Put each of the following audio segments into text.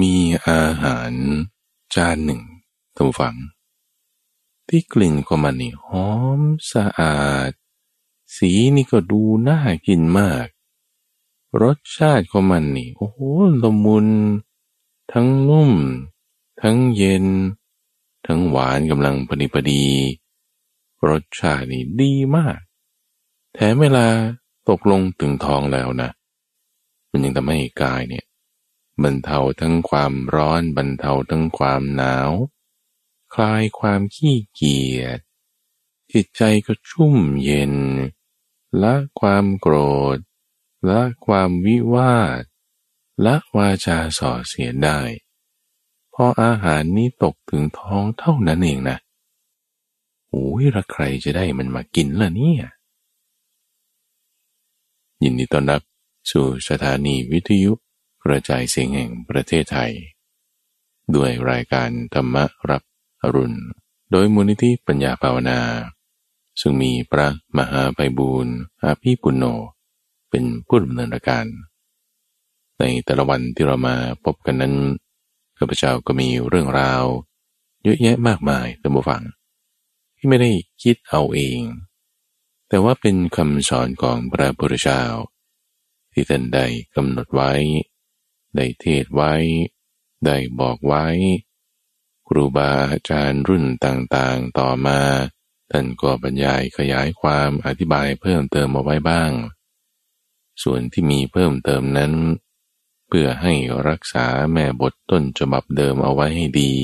มีอาหารจานหนึ่งท่านฟัง ที่กลิ่นของมันนี่หอมสะอาด สีนี่ก็ดูน่ากินมาก รสชาติของมันนี่โอ้โหละมุน ทั้งนุ่ม ทั้งเย็น ทั้งหวานกำลังพอดีพอดี รสชาตินี่ดีมาก แถมเวลาตกลงถึงท้องแล้วนะ มันยังทำให้กายเนี่ย บรรเทาทั้งความร้อนบรรเทาทั้งความหนาว คลายความขี้เกียจจิตใจก็ชุ่มเย็น ละความโกรธ ละความวิวาท ละวาจาส่อเสียได้ พออาหารนี้ตกถึงท้องเท่านั้นเองนะโอ้ยละใครจะได้มันมากินล่ะเนี่ย ยินดีต้อนรับสู่สถานีวิทยุ กระจายเสียงแห่งประเทศไทย ด้วยรายการธรรมรับอรุณ โดยมูลนิธิปัญญาภาวนา ซึ่งมีพระมหาไพบูรณ์อาภีปุณโญเป็นผู้ดำเนินรายการ ในแต่ละวันที่เรามาพบกันนั้นข้าพเจ้าก็มีเรื่องราว เยอะแยะมากมายท่านผู้ฟัง ที่ไม่ได้คิดเอาเอง แต่ว่าเป็นคำสอนของพระพุทธเจ้าที่ท่านได้กำหนดไว้ ได้เทศไว้ ได้บอกไว้ ครูบาอาจารย์รุ่นต่างๆต่อมาท่านก็บรรยายขยายความอธิบายเพิ่มเติมมาไว้บ้าง ส่วนที่มีเพิ่มเติมนั้น เพื่อให้รักษาแม่บทต้นฉบับเดิมเอาไว้ให้ดี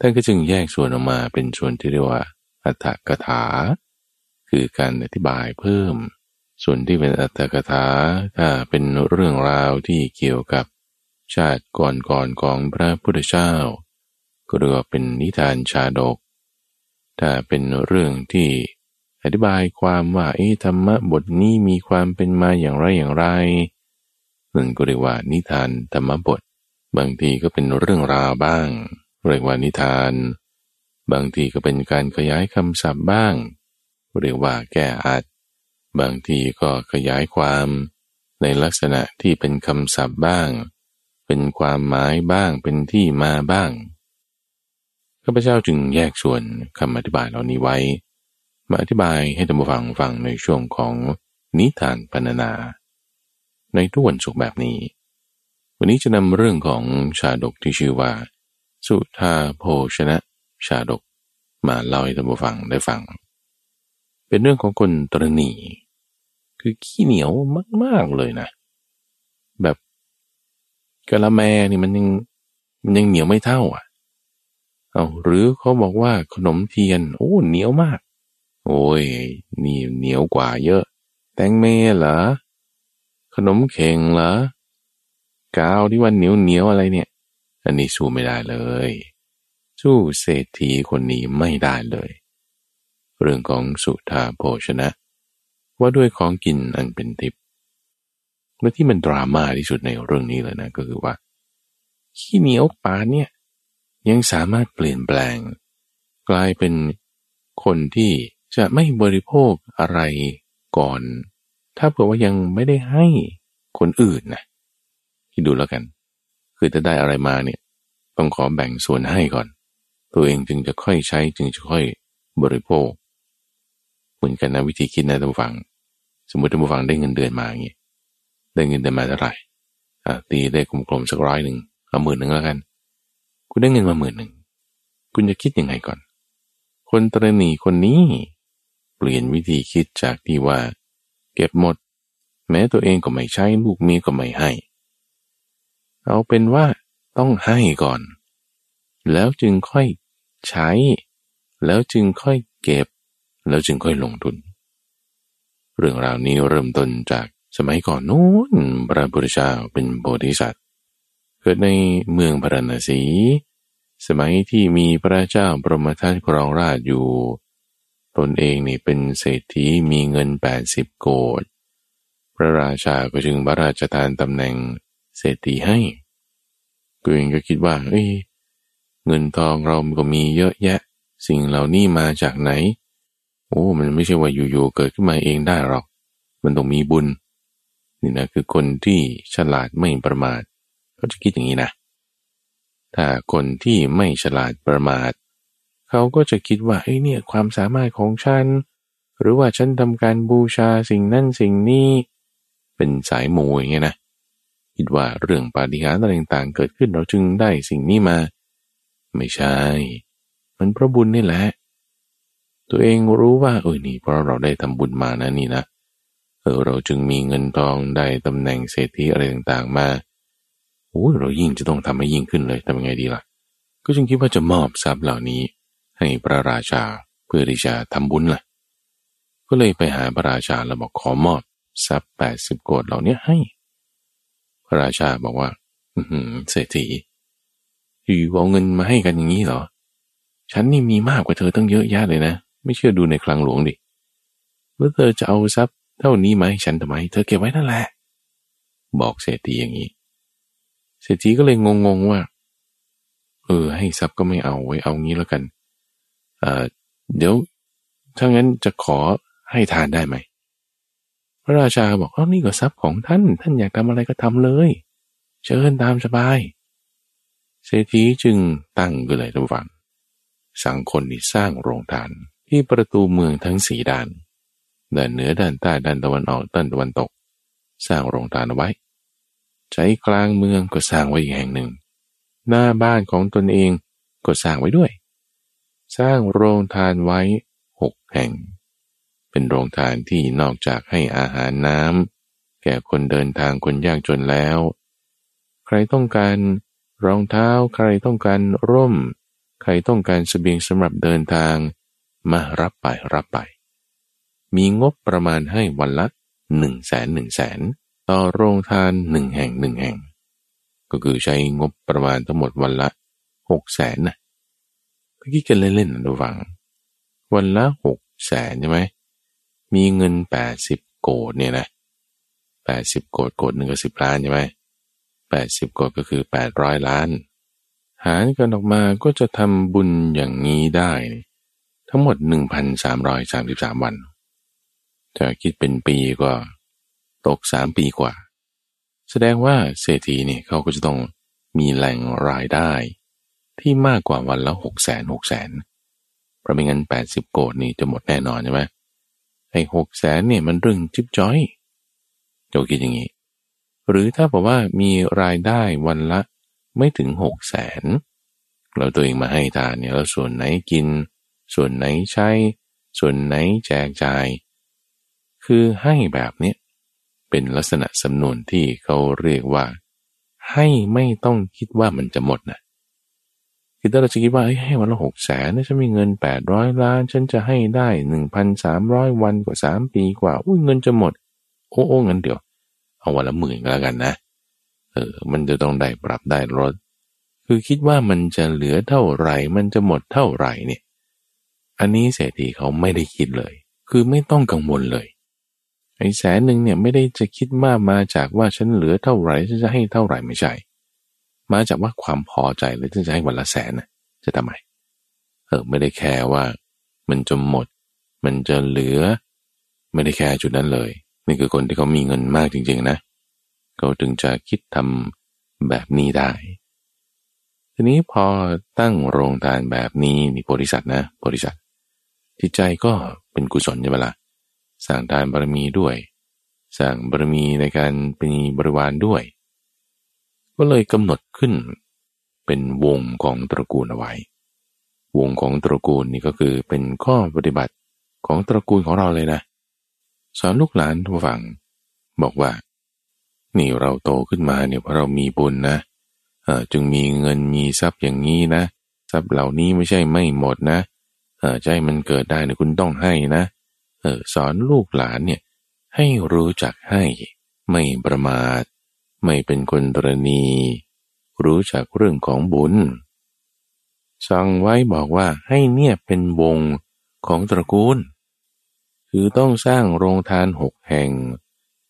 ท่านก็จึงแยกส่วนออกมาเป็นส่วนที่เรียกว่าอัตถกถา คือการอธิบายเพิ่ม ส่วนที่เป็นอัตถกถาถ้าเป็นเรื่องราวที่เกี่ยวกับชาติก่อนก่อนของพระพุทธเจ้า ก็เรียกว่าเป็นนิทานชาดก ถ้าเป็นเรื่องที่อธิบายความว่าเอ๊ธรรมะบทนี้มีความเป็นมาอย่างไรอย่างไรนั่นก็เรียกว่านิทานธรรมบท บางทีก็เป็นเรื่องราวบ้าง เรียกว่านิทาน บางทีก็เป็นการขยายคำศัพท์บ้าง เรียกว่าแก้อัด บางทีก็ขยายความในลักษณะที่เป็นคำศัพท์บ้าง เป็นความหมายบ้าง เป็นที่มาบ้าง ข้าพเจ้าจึงแยกส่วนคำอธิบายเหล่านี้ไว้ มาอธิบายให้ท่านผู้ฟังฟังในช่วงของนิทานพรรณนา ในทุกวันศุกร์แบบนี้ วันนี้จะนำเรื่องของชาดกที่ชื่อว่า สุธาโภชนะ ชาดกมาเล่าให้ท่านผู้ฟังได้ฟัง เป็นเรื่องของคนตรณี คือขี้เหนียวมาก ๆ เลยนะ แบบกะละแมนี่มันยังมันยังเหนียวไม่เท่าอะ เอาหรือเขาบอกว่าขนมเทียน โอ้เหนียวมาก โอ้ยนี่เหนียวกว่าเยอะ แตงเมเหรอขนมเข่งเหรอกาวที่วันเหนียวเหนียวอะไรเนี่ย อันนี้สู้ไม่ได้เลย สู้เศรษฐีคนนี้ไม่ได้เลย เรื่องของสุธาโภชนะ ว่าด้วยของกินอันเป็นทิพย์และที่มันดราม่าที่สุดในเรื่องนี้เลยนะก็คือว่า ขี้เหนียวปาเนี่ยยังสามารถเปลี่ยนแปลง กลายเป็นคนที่จะไม่บริโภคอะไรก่อน ถ้าเผื่อว่ายังไม่ได้ให้คนอื่นนะคิดดูแล้วกัน คือถ้าได้อะไรมาเนี่ย ต้องขอแบ่งส่วนให้ก่อน ตัวเองจึงจะค่อยใช้จึงจะค่อยบริโภค มือนกันนะวิธีคิดนะท่านผู้ฟัง สมมติท่านผู้ฟังได้เงินเดือนมาอย่างนี้ได้เงินเดือนมาเท่าไหร่ตีได้กลมๆสักร้อยหนึ่งเอาหมื่นหนึ่งแล้วกัน คุณได้เงินมาหมื่นหนึ่งคุณจะคิดยังไงก่อน คนตรณีคนนี้ เปลี่ยนวิธีคิดจากที่ว่า เก็บหมด แม้ตัวเองก็ไม่ใช้ลูกเมียก็ไม่ให้ เอาเป็นว่าต้องให้ก่อน แล้วจึงค่อยใช้ แล้วจึงค่อยเก็บ แล้วจึงค่อยลงทุน เรื่องราวนี้เริ่มต้นจากสมัยก่อนนู้นพระพุทธเจ้าเป็นโพธิสัตว์ เกิดในเมืองพระนศีสมัยที่มีพระเจ้าปรมทัตครองราชอยู่ ตนเองนี่เป็นเศรษฐีมีเงินแปดสิบโกดพระราชาก็จึงพระราชทานตำแหน่งเศรษฐีให้กูเองก็คิดว่าเอ้ยเงินทองเราก็มีเยอะแยะ สิ่งเหล่านี้มาจากไหน โอ้ มันไม่ใช่ว่าอยู่ๆเกิดขึ้นมาเองได้หรอก มันต้องมีบุญ นี่นะคือคนที่ฉลาดไม่ประมาทเขาจะคิดอย่างนี้นะ ถ้าคนที่ไม่ฉลาดประมาท เขาก็จะคิดว่าไอ้เนี่ยความสามารถของฉัน หรือว่าฉันทำการบูชาสิ่งนั้นสิ่งนี้ เป็นสายมูอย่างเงี้ยนะคิดว่าเรื่องปาฏิหาริย์อะไรต่างๆเกิดขึ้นเราจึงได้สิ่งนี้มา ไม่ใช่ มันเพราะบุญนี่แหละ ตัวเองรู้ว่าเออนี่เพราะเราได้ทำบุญมานะนี่นะเออเราจึงมีเงินทองได้ตำแหน่งเศรษฐีอะไรต่างๆมาโอ้เรายิ่งจะต้องทำให้ยิ่งขึ้นเลยทำยังไงดีล่ะ ก็จึงคิดว่าจะมอบทรัพย์เหล่านี้ให้พระราชาเพื่อที่จะทำบุญล่ะ ก็เลยไปหาพระราชาแล้วบอกขอมอบทรัพย์แปดสิบโกดเหล่านี้ให้ พระราชาบอกว่า อืเศรษฐีอยู่เอาเงินมาให้กันอย่างนี้เหรอ ฉันนี่มีมากกว่าเธอตั้งเยอะแยะเลยนะ ไม่เชื่อดูในคลังหลวงดิว่าเธอจะเอาทรัพย์เท่านี้ไหมฉันทำไม เธอเก็บไว้นั่นแหละ บอกเศรษฐีอย่างนี้ เศรษฐีก็เลยงงๆว่า เออ ให้ทรัพย์ก็ไม่เอาไว้เอางี้แล้วกันเออเดี๋ยวถ้างั้นจะขอให้ทานได้ไหม พระราชาบอกอ๋อนี่ก็ทรัพย์ของท่าน ท่านอยากทำอะไรก็ทำเลย เชิญตามสบาย เศรษฐีจึงตั้งก็เลยระวังสั่งคนที่สร้างโรงทาน ที่ประตูเมืองทั้งสี่ด้านด้านเหนือด้านใต้ด้านตะวันออกด้านตะวันตก สร้างโรงทานเอาไว้ใจกลางเมืองก็สร้างไว้อีกแห่งหนึ่ง หน้าบ้านของตนเองก็สร้างไว้ด้วย สร้างโรงทานไว้หกแห่ง เป็นโรงทานที่นอกจากให้อาหารน้ำแก่คนเดินทางคนยากจนแล้ว ใครต้องการรองเท้าใครต้องการร่ม ใครต้องการสเสบียงสำหรับเดินทาง มารับไปรับไป มีงบประมาณให้วันละหนึ่งแสนหนึ่งแสนต่อโรงทานหนึ่งแห่งหนึ่งแห่ง ก็คือใช้งบประมาณทั้งหมดวันละหกแสนนะก็คิดกันเล่นๆนะระวัง วันละหกแสนใช่ไหมมีเงินแปดสิบโกดเนี่ยนะแปดสิบโกดโกดหนึ่งก็สิบล้านใช่ไหมแปดสิบโกดก็คือแปดร้อยล้าน หารกันออกมาก็จะทำบุญอย่างนี้ได้ ทั้งหมดหนึ่งพันสามร้อยสามสิบสามวัน ถ้าคิดเป็นปีก็ตกสามปีกว่า แสดงว่าเศรษฐีนี่เขาก็จะต้องมีแหล่งรายได้ ที่มากกว่าวันละหกแสนหกแสนเพราะไม่งั้นแปดสิบโกดนี่จะหมดแน่นอนใช่ไหมไอ้หกแสนเนี่ยมันเรื่องจิบจ้อยโจคิดอย่างนี้ หรือถ้าบอกว่ามีรายได้วันละไม่ถึงหกแสนเราตัวเองมาให้ทานเนี่ยแล้วส่วนไหนกิน ส่วนไหนใช้ ส่วนไหนแจกจ่าย คือให้แบบเนี้ยเป็นลักษณะสำนวนที่เขาเรียกว่า ให้ไม่ต้องคิดว่ามันจะหมดนะคือถ้าเราจะคิดว่าให้วันละหกแสนฉันมีเงินแปดร้อยล้าน ฉันจะให้ได้หนึ่งพันสามร้อยวันกว่าสามปีกว่าอุ้ยเงินจะหมด โอ้โอ้เงินเดี๋ยว เอาวันละหมื่นก็แล้วกันนะเออมันจะต้องได้ปรับได้ลดคือคิดว่ามันจะเหลือเท่าไหร่ มันจะหมดเท่าไหร่เนี่ย อันนี้เศรษฐีเขาไม่ได้คิดเลย คือไม่ต้องกังวลเลยไอ้แสนหนึ่งเนี่ยไม่ได้จะคิดมากมาจากว่าฉันเหลือเท่าไหร่ฉันจะให้เท่าไหร่ไม่ใช่ มาจากว่าความพอใจเลยที่จะให้วันละแสนนะจะทำไมเออไม่ได้แคร์ว่า มันจะหมด มันจะเหลือ ไม่ได้แคร์จุดนั้นเลย นี่คือคนที่เขามีเงินมากจริง ๆ นะเขาถึงจะคิดทำแบบนี้ได้ ทีนี้พอตั้งโรงทานแบบนี้นี่บริษัทนะบริษัท จิตใจก็เป็นกุศลใช่ไหมละ่ะสร้างทานบารมีด้วย สร้างบารมีในการเป็นบริวารด้วย ก็เลยกำหนดขึ้นเป็นวงของตระกูลเอาไว้ วงของตระกูลนี่ก็คือเป็นข้อปฏิบัติของตระกูลของเราเลยนะ สอนลูกหลานทุกฝั่งบอกว่า นี่เราโตขึ้นมาเนี่ยเพราะเรามีบุญนะเออจึงมีเงินมีทรัพย์อย่างนี้นะ ทรัพย์เหล่านี้ไม่ใช่ไม่หมดนะเออใจมันเกิดได้เนี่ยคุณต้องให้นะเออสอนลูกหลานเนี่ยให้รู้จักให้ ไม่ประมาท ไม่เป็นคนตรณี รู้จักเรื่องของบุญ สั่งไว้บอกว่าให้เนี่ยเป็นวงของตระกูล คือต้องสร้างโรงทานหกแห่ง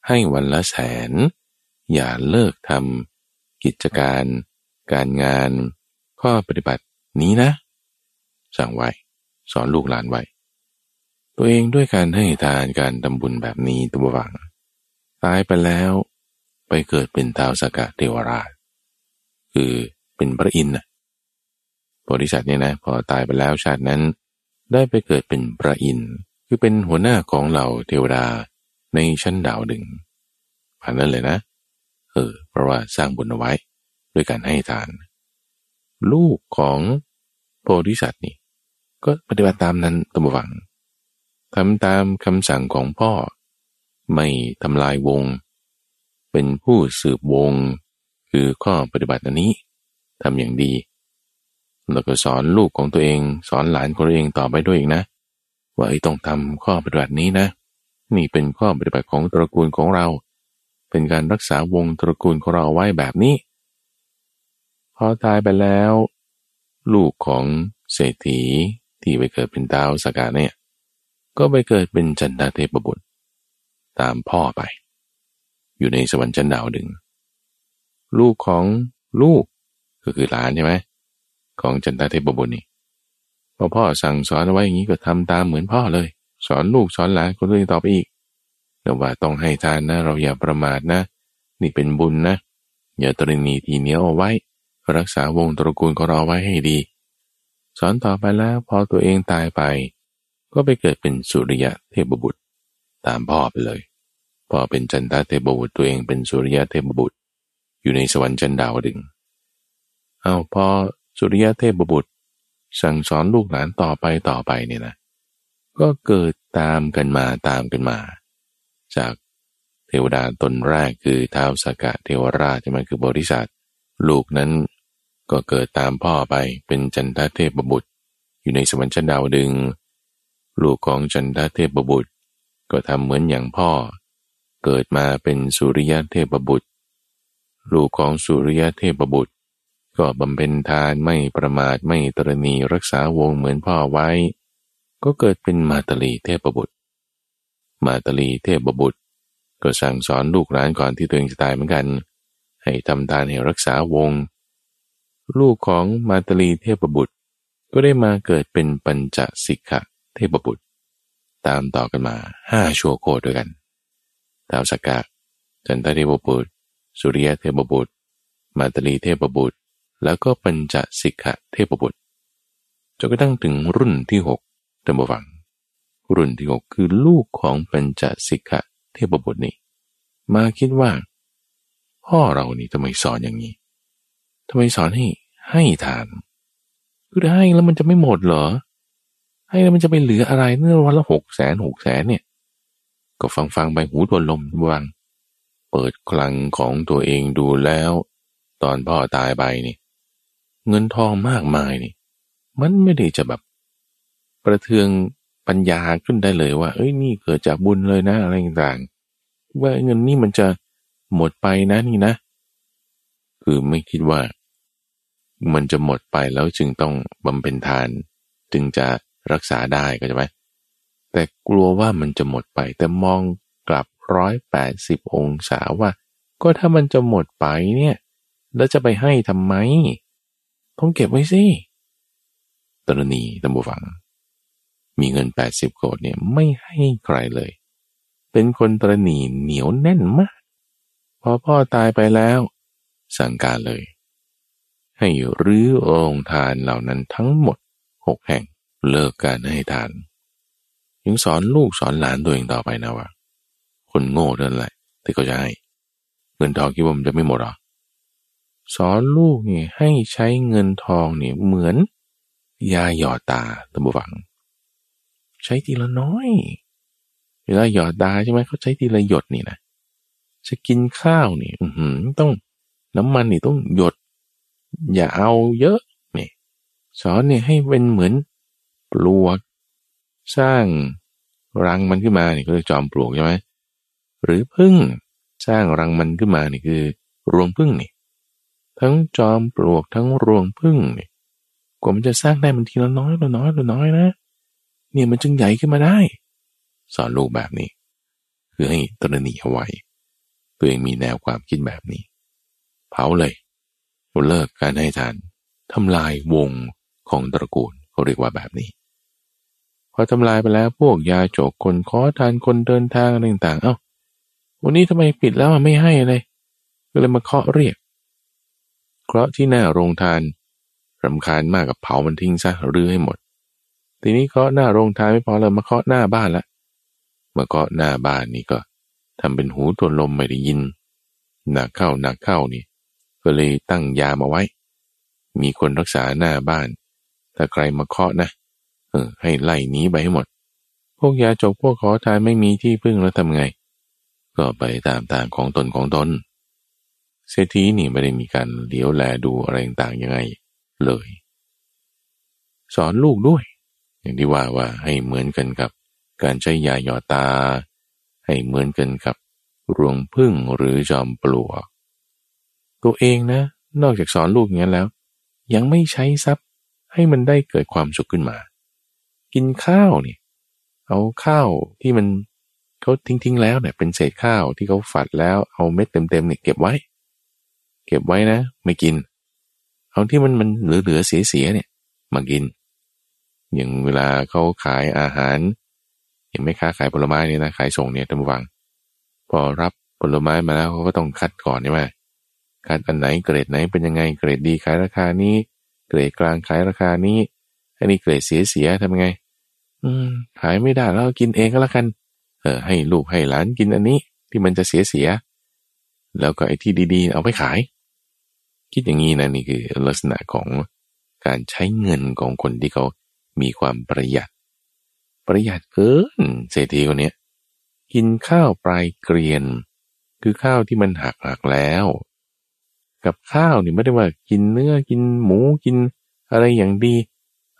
ให้วันละแสน อย่าเลิกทำกิจการ การงาน ข้อปฏิบัตินี้นะ สั่งไว้ สอนลูกหลานไว้ ตัวเองด้วยการให้ทานการทำบุญแบบนี้ตัววังตายไปแล้วไปเกิดเป็นท้าวสกะเทวราช คือเป็นพระอินทร์โพธิสัตว์เนี่ยนะพอตายไปแล้วชาตินั้น ได้ไปเกิดเป็นพระอินทร์คือเป็นหัวหน้าของเหล่าเทวดาในชั้นดาวดึงผ่านนั้นเลยนะเออเพราะว่าสร้างบุญเอาไว้ด้วยการให้ทาน ลูกของโพธิสัตว์นี่ ก็ปฏิบัติตามนั้นตัมวังทำตามคำสั่งของพ่อ ไม่ทำลายวง เป็นผู้สืบวง คือข้อปฏิบัติอันนี้ทำอย่างดี แล้วก็สอนลูกของตัวเอง สอนหลานของตัวเองต่อไปด้วยอีกนะ ว่าไอ้ต้องทำข้อปฏิบัตินี้นะ นี่เป็นข้อปฏิบัติของตระกูลของเรา เป็นการรักษาวงตระกูลของเราไว้แบบนี้ พอตายไปแล้ว ลูกของเศรษฐี ที่ไปเกิดเป็นดาวสกาเนี่ย ก็ไปเกิดเป็นจันทเทพบุตร ตามพ่อไป อยู่ในสวรรค์จันดาวดึง ลูกของลูกก็คือหลานใช่ไหมของจันทเทพบุตรนี่พอพ่อสั่งสอนไว้อย่างนี้ก็ทำตามเหมือนพ่อเลย สอนลูกสอนหลานคนอื่นต่อไปอีกแต่ว่าต้องให้ทานนะ เราอย่าประมาทนะ นี่เป็นบุญนะ อย่าตรณีทีเหนียวเอาไว้ รักษาวงตระกูลของเราไว้ให้ดี สอนต่อไปแล้วพอตัวเองตายไป ก็ไปเกิดเป็นสุริยะเทพบุตร ตามพ่อไปเลยพ่อเป็นจันทเทพบุตรตัวเองเป็นสุริยะเทพบุตร อยู่ในสวรรค์จันดาวดึงเอาพอสุริยะเทพบุตร สั่งสอนลูกหลานต่อไปต่อไปเนี่ยนะ ก็เกิดตามกันมาตามกันมา จากเทวดาตนแรกคือท้าวสกะเทวราชใช่ไหมคือบริษัท ลูกนั้น ก็เกิดตามพ่อไปเป็นจันทเทพบุตร อยู่ในสวรรค์ชั้นดาวดึง ลูกของจันทเทพบุตร ก็ทำเหมือนอย่างพ่อ เกิดมาเป็นสุริยะเทพบุตร ลูกของสุริยะเทพบุตร ก็บำเพ็ญทานไม่ประมาทไม่ตรณีรักษาวงเหมือนพ่อไว้ ก็เกิดเป็นมาตลีเทพบุตร มาตลีเทพบุตร ก็สั่งสอนลูกหลานก่อนที่ตัวเองจะตายเหมือนกัน ให้ทำทานให้รักษาวง ลูกของมาตลีเทพบุตร ก็ได้มาเกิดเป็นปัญจสิกขะเทพบุตร ตามต่อกันมาห้าชั่วโคตรด้วยกันท้าวสกกะจันทเทพบุตร สุริยะเทพบุตร มาตลีเทพบุตร แล้วก็ปัญจสิกขะเทพบุตรจนกระทั่งถึงรุ่นที่หกเต็มบังรุ่นที่หกคือลูกของปัญจสิกขะเทพบุตรนี่มาคิดว่า พ่อเรานี่ทำไมสอนอย่างนี้ ทำไมสอนให้ให้ทานคือให้แล้วมันจะไม่หมดเหรอ ให้แล้วมันจะไปเหลืออะไรเนื่อวันละหกแสนหกแสนเนี่ย ก็ฟังฟังไปหูตัวลมวัง เปิดคลังของตัวเองดูแล้ว ตอนพ่อตายไปนี่เงินทองมากมายนี่ มันไม่ได้จะแบบประเทืองปัญญาขึ้นได้เลยว่า เอ้ยนี่เกิดจากบุญเลยนะอะไรต่างๆว่าเงินนี่มันจะหมดไปนะนี่นะ คือไม่คิดว่า มันจะหมดไปแล้วจึงต้องบำเพ็ญทาน จึงจะรักษาได้ก็จะไหมแต่กลัวว่ามันจะหมดไป แต่มองกลับร้อยแปดสิบองศาว่า ก็ถ้ามันจะหมดไปเนี่ย แล้วจะไปให้ทำไม ต้องเก็บไว้สิตรณีตัมบูฟัง มีเงินแปดสิบโกดเนี่ยไม่ให้ใครเลย เป็นคนตรณีเหนียวแน่นมาก พอพ่อตายไปแล้ว สั่งการเลย ให้รื้อองทานเหล่านั้นทั้งหมดหกแห่งเลิกการให้ทานยังสอนลูกสอนหลานตัวเองต่อไปนะว่าคนโง่นั่นแหละที่เขาจะให้เงินทองคิดว่ามันจะไม่หมดหรอสอนลูกนี่ให้ใช้เงินทองนี่เหมือน ยาหยอดตาตบวัง ใช้ทีละน้อยเวลาหยอดตาใช่ไหมเขาใช้ทีละหยดนี่นะจะกินข้าวนี่ต้อง น้ำมันนี่ต้องหยด อย่าเอาเยอะนี่สอนเนี่ยให้เป็นเหมือนปลวก สร้างรังมันขึ้นมานี่ก็เรียกจอมปลวกใช่ไหมหรือพึ่งสร้างรังมันขึ้นมานี่คือรวงพึ่งนี่ ทั้งจอมปลวกทั้งรวงพึ่งนี่กว่ามันจะสร้างได้มันทีละน้อยละน้อยละน้อยนะ เนี่ยมันจึงใหญ่ขึ้นมาได้ สอนลูกแบบนี้ คือให้ตระหนี่เอาไว้ตัวเองมีแนวความคิดแบบนี้ เผาเลยเลิกการให้ทานทำลายวงของตระกูลเขาเรียกว่าแบบนี้ พอทำลายไปแล้วพวกยาโจกคนขอทานคนเดินทางอะไรต่างๆเอา้า วันนี้ทำไมปิดแล้วไม่ให้เลยก็เลยมาเคาะเรียก เคราะที่หน้าโรงทานรำคาญมากกับเผามันทิ้งซะรื้อให้หมด ทีนี้เคาะหน้าโรงทานไม่พอเลยมาเคาะหน้าบ้านละมาเคาะหน้าบ้านนี่ก็ทำเป็นหูตัวลมไม่ได้ยินหนักเข้าหนักเข้านี่ ก็เลยตั้งยามาไว้ มีคนรักษาหน้าบ้าน ถ้าใครมาเคาะนะ เออ ให้ไล่หนีไปให้หมด พวกยาจกพวกขอทานไม่มีที่พึ่งแล้วทำไง ก็ไปตามตามของตนของตน เศรษฐีนี่ไม่ได้มีการเลี้ยวแลดูอะไรต่างยังไง เลย สอนลูกด้วย อย่างที่ว่าว่าให้เหมือนกันกับ การใช้ยาหยอดตา ให้เหมือนกันกับรวงพึ่งหรือจอมปลวก ตัวเองนะ นอกจากสอนลูกอย่างนั้นแล้ว ยังไม่ใช้ทรัพย์ให้มันได้เกิดความสุขขึ้นมา กินข้าวนี่เอาข้าวที่มันเขาทิ้งๆแล้วเนี่ยเป็นเศษข้าวที่เขาฝัดแล้วเอาเม็ดเต็มๆเนี่ยเก็บไว้ เก็บไว้นะ ไม่กิน เอาที่มันมันเหลือๆเสียๆเนี่ยมากิน อย่างเวลาเขาขายอาหารเห็นไหมค้าขายผลไม้เนี่ยนะขายส่งเนี่ยตั้งวัง พอรับผลไม้มาแล้วเขาก็ต้องคัดก่อนใช่ไหม คัดอันไหนเกรดไหนเป็นยังไงเกรดดีขายราคานี้ เกรดกลางขายราคานี้ อันนี้เกรดเสียเสียทำไง อืม ขายไม่ได้แล้วกินเองก็แล้วกัน เออ ให้ลูกให้หลานกินอันนี้ที่มันจะเสียเสีย แล้วก็ไอ้ที่ดีๆ เอาไปขาย คิดอย่างนี้นะนี่คือลักษณะของการใช้เงินของคนที่เขามีความประหยัด ประหยัดเกินเศรษฐีคนนี้กินข้าวปลายเกรียน คือข้าวที่มันหักหักแล้ว กับข้าวนี่ไม่ได้ว่ากินเนื้อกินหมูกินอะไรอย่างดี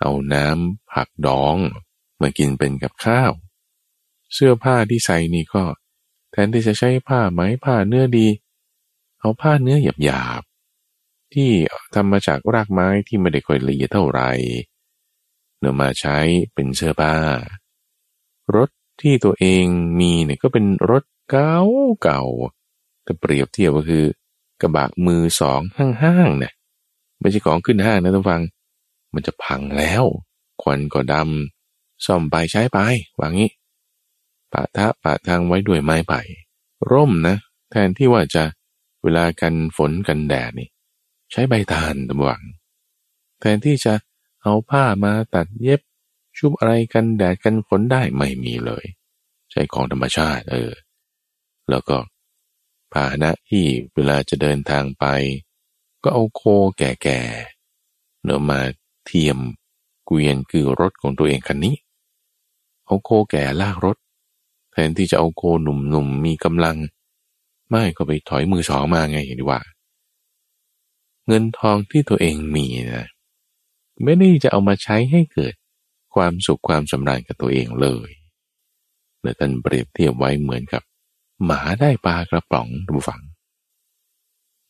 เอาน้ำผักดองมากินเป็นกับข้าว เสื้อผ้าที่ใส่นี่ก็ แทนที่จะใช้ผ้าไหมผ้าเนื้อดี เอาผ้าเนื้อหยาบๆที่ทำมาจากรากไม้ที่ไม่ได้ค่อยละเอียดเท่าไหร่เนื้อมาใช้เป็นเสื้อผ้ารถที่ตัวเองมีเนี่ยก็เป็นรถเก่าเก่าแต่เปรียบเทียบก็คือ กระบะมือสองห้างๆเนี่ยไม่ใช่ของขึ้นห้างนะท่านฟัง มันจะพังแล้วควันก็ดำซ่อมไปใช้ไปวางงี้ปะทะปะทางไว้ด้วยไม้ไผ่ร่มนะ แทนที่ว่าจะเวลากันฝนกันแดดนี่ ใช้ใบตาลตำวัง แทนที่จะเอาผ้ามาตัดเย็บ ชุบอะไรกันแดดกันฝนได้ไม่มีเลย ใช้ของธรรมชาติ เออ แล้วก็ พาหนะที่เวลาจะเดินทางไป ก็เอาโคแก่ๆเนื้อมาเทียมเกวียนคือรถของตัวเองคันนี้ เอาโคแก่ลากรถ แทนที่จะเอาโคหนุ่มๆมีกำลัง ไม่ก็ไปถอยมือสองมาไงเห็นดีว่า เงินทองที่ตัวเองมีนะไม่ได้จะเอามาใช้ให้เกิดความสุขความสำราญกับตัวเองเลยและท่านเปรียบเทียบไว้เหมือนกับ หมาได้ปลากระป๋องดูฝัง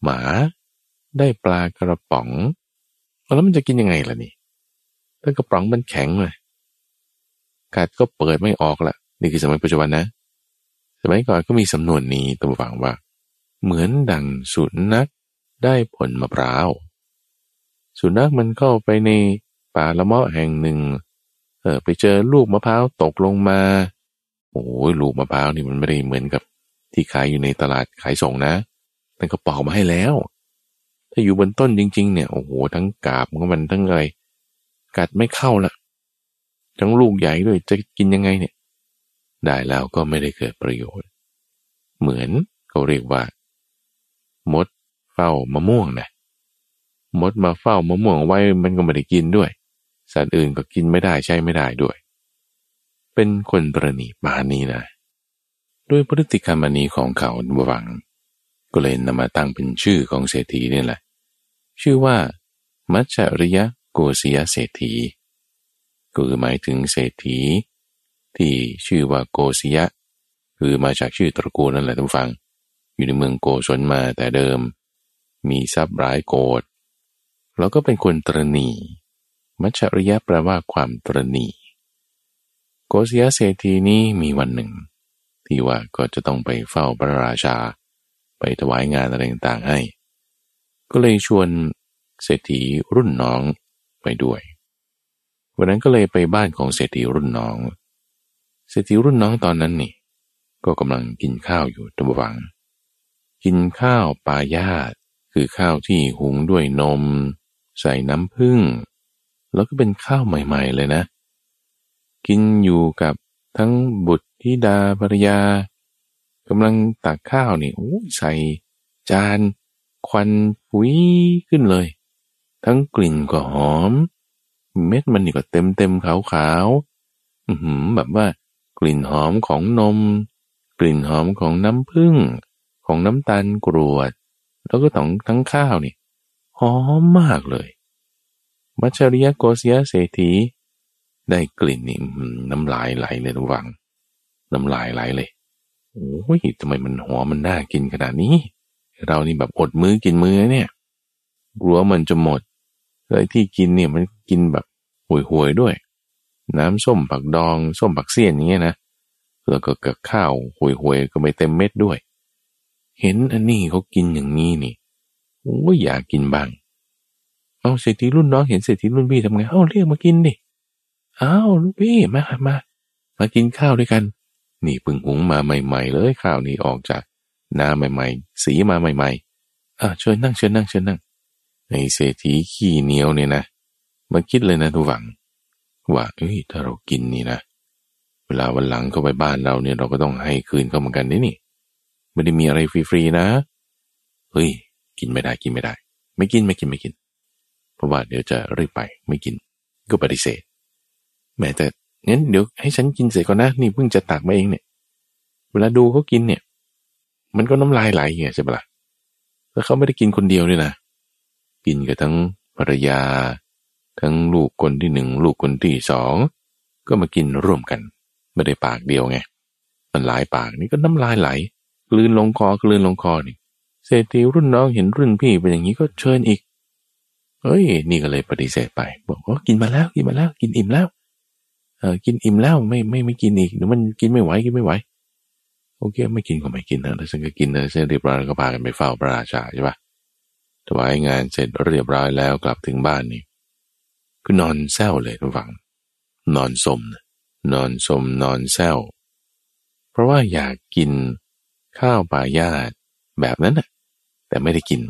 หมาได้ปลากระป๋อง แล้วมันจะกินยังไงล่ะนี่ถ้ากระป๋องมันแข็งเลยกัดก็เปิดไม่ออกละนี่คือสมัยปัจจุบันนะ สมัยก่อนก็มีสำนวนนี้ตัวฝังว่า เหมือนดังสุนัขได้ผลมะพร้าว สุนัขมันเข้าไปในป่าละเมาะแห่งหนึ่ง เออไปเจอลูกมะพร้าวตกลงมา โอ้ยลูกมะพร้าวนี่มันไม่ได้เหมือนกับ ที่ขายอยู่ในตลาดขายส่งนะมันก็ปอกมาให้แล้ว ถ้าอยู่บนต้นจริง ๆ เนี่ยโอ้โหทั้งกาบของมันทั้งอะไรกัดไม่เข้าละทั้งลูกใหญ่ด้วยจะกินยังไงเนี่ย ได้แล้วก็ไม่ได้เกิดประโยชน์ เหมือนเขาเรียกว่า มดเฝ้ามะม่วงนะมดมาเฝ้ามะม่วงไว้มันก็ไม่ได้กินด้วย สัตว์อื่นก็กินไม่ได้ใช้ไม่ได้ด้วย เป็นคนประณีมานี้นะ ด้วยพฤติกรรมนี้ของเขาบวัง ก็เลยนำมาตั้งเป็นชื่อของเศรษฐีนี่แหละ ชื่อว่า มัจจริยะโกศยเศรษฐีก็คือหมายถึงเศรษฐี ที่ชื่อว่าโกศยะ คือมาจากชื่อตระกูลนั่นแหละทุกฟัง อยู่ในเมืองโกศลมาแต่เดิม มีทรัพย์ร้ายโกดแล้วก็เป็นคนตรณีมัชริยะแปลว่าความตรณีโกศยเศรษฐีนี้มีวันหนึ่ง ที่ว่าก็จะต้องไปเฝ้าพระราชา ไปถวายงานอะไรต่างๆให้ ก็เลยชวนเศรษฐีรุ่นน้องไปด้วย วันนั้นก็เลยไปบ้านของเศรษฐีรุ่นน้อง เศรษฐีรุ่นน้องตอนนั้นนี่ ก็กำลังกินข้าวอยู่ตะวัง กินข้าวปลายาตคือข้าวที่หุงด้วยนม ใส่น้ำผึ้งแล้วก็เป็นข้าวใหม่ ๆ เลยนะ กินอยู่กับ ทั้งบุตรธิดาภรยากำลังตักข้าวนี่โอ้ใส่จานควันปุ้ยขึ้นเลย ทั้งกลิ่นก็หอม เม็ดมันนี่ก็เต็มเต็มขาวขาวอืมแบบว่ากลิ่นหอมของนม กลิ่นหอมของน้ำผึ้งของน้ำตาลกรวด แล้วก็ทั้งทั้งข้าวนี่หอมมากเลย มัชริยโกเสียเศรษฐี ได้กลิ่นนี่น้ำลายไหลเลยระวัง น้ำลายไหลเลยโอ้ยทำไมมันหอมมันน่ากินขนาดนี้ เรานี่แบบอดมื้อกินมื้อเนี่ยกลัวมันจะหมดเลยที่กินเนี่ยมันกินแบบห่วยๆด้วย น้ำส้มผักดองส้มผักเสี้ยนอย่างเงี้ยนะแล้วก็กับข้าวห่วยๆก็ไม่เต็มเม็ดด้วย เห็นอันนี้เขากินอย่างนี้นี่โอ้ยอยากกินบ้างเอาเศรษฐีรุ่นน้องเห็นเศรษฐีรุ่นพี่ทำไงเอาเรียกมากินดิ อ้าวลูกพี่มามา มากินข้าวด้วยกัน นี่พึ่งหุงมาใหม่ ๆ เลยข้าวนี่ออกจากนาใหม่ ๆ สีมาใหม่ ๆอะเชิญนั่งเชิญนั่งเชิญนั่งไอเศรษฐีขี้เหนียวเนี่ยนะ มาคิดเลยนะทุกฝัง ว่าเอ้ยถ้าเรากินนี่นะ เวลาวันหลังเข้าไปบ้านเราเนี่ยเราก็ต้องให้คืนเขาเหมือนกันนี่นี่ไม่ได้มีอะไรฟรีๆนะ เฮ้ย กินไม่ได้กินไม่ได้ ไม่กินไม่กินไม่กิน เพราะว่าเดี๋ยวจะรีบไปไม่กิน ก็ปฏิเสธ แม้แต่งั้นเดี๋ยวให้ฉันกินเสร็จก่อนนะนี่เพิ่งจะตักมาเองเนี่ย เวลาดูเขากินเนี่ย มันก็น้ำลายไหลไงใช่ปะละ่ะแล้วเขาไม่ได้กินคนเดียวด้วยนะกินกับทั้งภรรยา ทั้งลูกคนที่หนึ่งลูกคนที่สองก็มากินร่วมกัน ไม่ได้ปากเดียวไงมันหลายปากนี่ก็น้ำลายไหลกลืนลงคอกลืนลงคอนี่เศรษฐีรุ่นน้องเห็นรุ่นพี่เป็นอย่างนี้ก็เชิญอีกเฮ้ย นี่ก็เลยปฏิเสธไป บอกว่ากินมาแล้วกินมาแล้วกินอิ่มแล้ว ออกินอิ่มแล้วไม่ไม่ไม่กินอีกเดี๋ยวมันกินไม่ไหวกินไม่ไหวโอเค ไม่กินก็ไม่กินนะแล้วฉันก็กินเลยเสร็จเรียบร้อยก็พากันไปเฝ้าพระราชาใช่ปะถวายงานเสร็จเรียบร้อยแล้วกลับถึงบ้านนี่ก็นอนเศร้าเลยทุกฝัง นอนสมนอนสมนอนเศร้าเพราะว่าอยากกินข้าวปลายาตแบบนั้นน่ะ แต่ไม่ได้กิน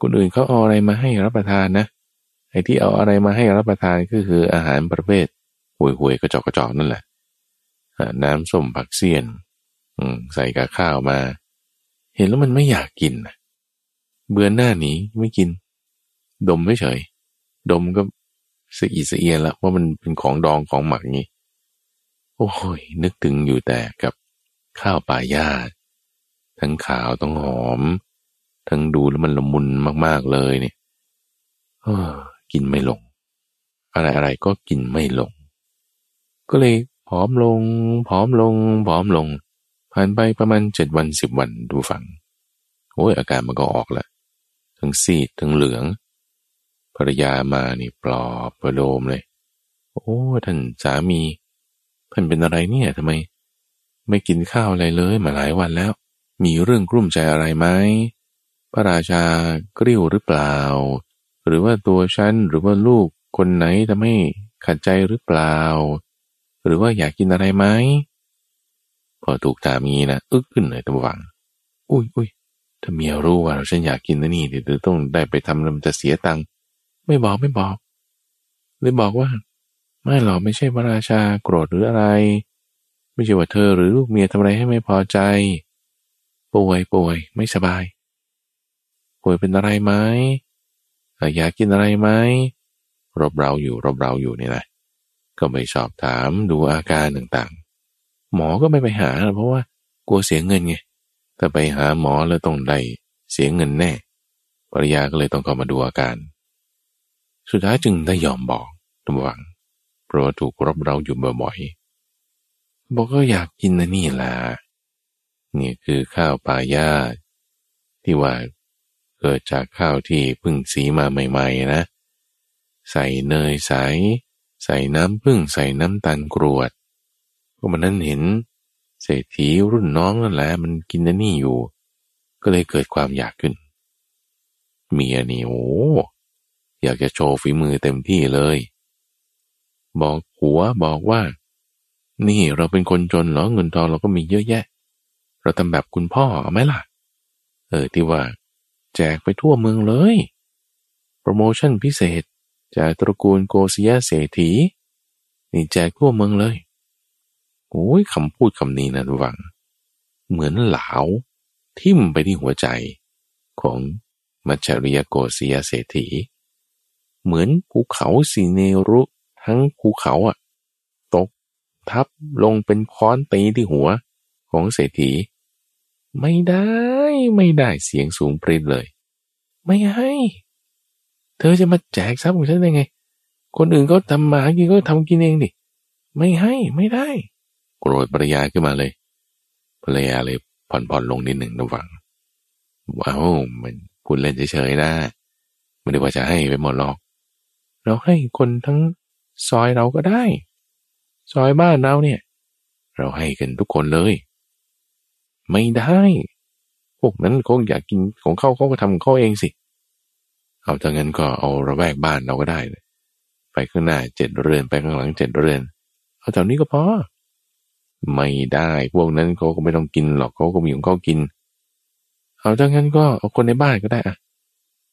คนอื่นเขาเอาอะไรมาให้รับประทานนะไอ้ที่เอาอะไรมาให้รับประทานก็คืออาหารประเภท ห่วยหวยกระจอกกระจอกนั่นแหละน้ำส้มผักเสี้ยนใส่กับข้าวมา เห็นแล้วมันไม่อยากกินเบื่อหน้าหนีไม่กิน ดมไม่เฉย ดมก็สะอีสะเอียนละว่ามันเป็นของดองของหมักงี้ โอ้ยนึกถึงอยู่แต่กับข้าวปลายาดทั้งขาวต้องหอม ทั้งดูแล้วมันละมุนมากๆเลยเนี่ยกินไม่ลง อะไรอะไรก็กินไม่ลง ก็เลยผอมลง ผอมลง ผอมลง ผ่านไปประมาณเจ็ดวันสิบวันดูฝัง โอ้ยอาการมันก็ออกแล้วทั้งซีดทั้งเหลือง ภรรยามานี่ปลอบประโลมเลย โอ้ท่านสามีท่านเป็นอะไรเนี่ยทำไม ไม่กินข้าวอะไรเลยมาหลายวันแล้ว มีเรื่องกลุ้มใจอะไรไหมพระราชากริ้วหรือเปล่า หรือว่าตัวฉันหรือว่าลูกคนไหนทำให้ขัดใจหรือเปล่า หรือว่าอยากกินอะไรไหมพอถูกถามงี้นะอึกขึ้นเลยตะวัง อุ้ยอุ้ยถ้าเมียรู้ว่าเราฉันอยากกินนะนี่เดี๋ยวต้องได้ไปทำแล้วมันจะเสียตังค์ไม่บอกไม่บอกเลยบอกว่า ไม่หรอกไม่ใช่พระราชาโกรธหรืออะไร ไม่ใช่ว่าเธอหรือลูกเมียทำอะไรให้ไม่พอใจ ป่วยป่วยไม่สบาย ป่วยเป็นอะไรไหมอยากกินอะไรไหมรบเราอยู่รบเราอยู่นี่แหละ ก็ไปสอบถามดูอาการต่างๆ หมอก็ไม่ไปหา เพราะว่ากลัวเสียเงินไงถ้าไปหาหมอแล้วต้องได้เสียเงินแน่ปริยาก็เลยต้องเข้ามาดูอาการ สุดท้ายจึงได้ยอมบอกตัวหวังเพราะถูกรบเราอยู่บ่อยๆบอกก็อยากกินนะนี่แหละนี่คือข้าวปลายาที่ว่าเกิดจากข้าวที่พึ่งสีมาใหม่ ๆ นะ ใส่เนยใส ใส่น้ำพึ่งใส่น้ำตาลกรวดก็มันนั้นเห็นเศรษฐีรุ่นน้องนั่นแหละมันกินนนี่อยู่ ก็เลยเกิดความอยากขึ้น เมียนี่โอ้อยากจะโชว์ฝีมือเต็มที่เลย บอกหัวบอกว่า นี่เราเป็นคนจนเหรอเงินทองเราก็มีเยอะแยะ เราทำแบบคุณพ่อเอาไหมล่ะ เออที่ว่า แจกไปทั่วเมืองเลย โปรโมชั่นพิเศษ จากตระกูลโกศยเศรษฐีนี่แจกทั่วเมืองเลยโอ้ยคำพูดคำนี้นะทุกฝัง เหมือนเหลาทิ่มไปที่หัวใจของมัจฉริยโกศยเศรษฐี เหมือนภูเขาสีเนรุทั้งภูเขาอะตกทับลงเป็นค้อนตีที่หัวของเศรษฐี ไม่ได้ไม่ได้เสียงสูงปริดเลย ไม่ให้ เธอจะมาแจกทรัพย์ของฉันได้ไง คนอื่นก็ทำมากินก็ทำกินเองดิไม่ให้ไม่ได้ โกรธภรรยาขึ้นมาเลยภรรยาเลยผ่อนผ่อนลงนิดหนึ่งระวังว้าวมันพูดเล่นเฉยๆนะไม่ได้ว่าจะให้ไปหมดหรอก เราให้คนทั้งซอยเราก็ได้ ซอยบ้านเราเนี่ย เราให้กันทุกคนเลย ไม่ได้ พวกนั้นเขาอยากกินของเขาเขาก็ทำเขาเองสิ เอาถ้างั้นก็เอาระแวกบ้านเราก็ได้เลยไปข้างหน้าเจ็ดเรือนไปข้างหลังเจ็ดเรือนเอาแถวนี้ก็พอไม่ได้พวกนั้นเขาก็ไม่ต้องกินหรอกเขาก็มีของเขากิน เอาถ้างั้นก็เอาคนในบ้านก็ได้อะ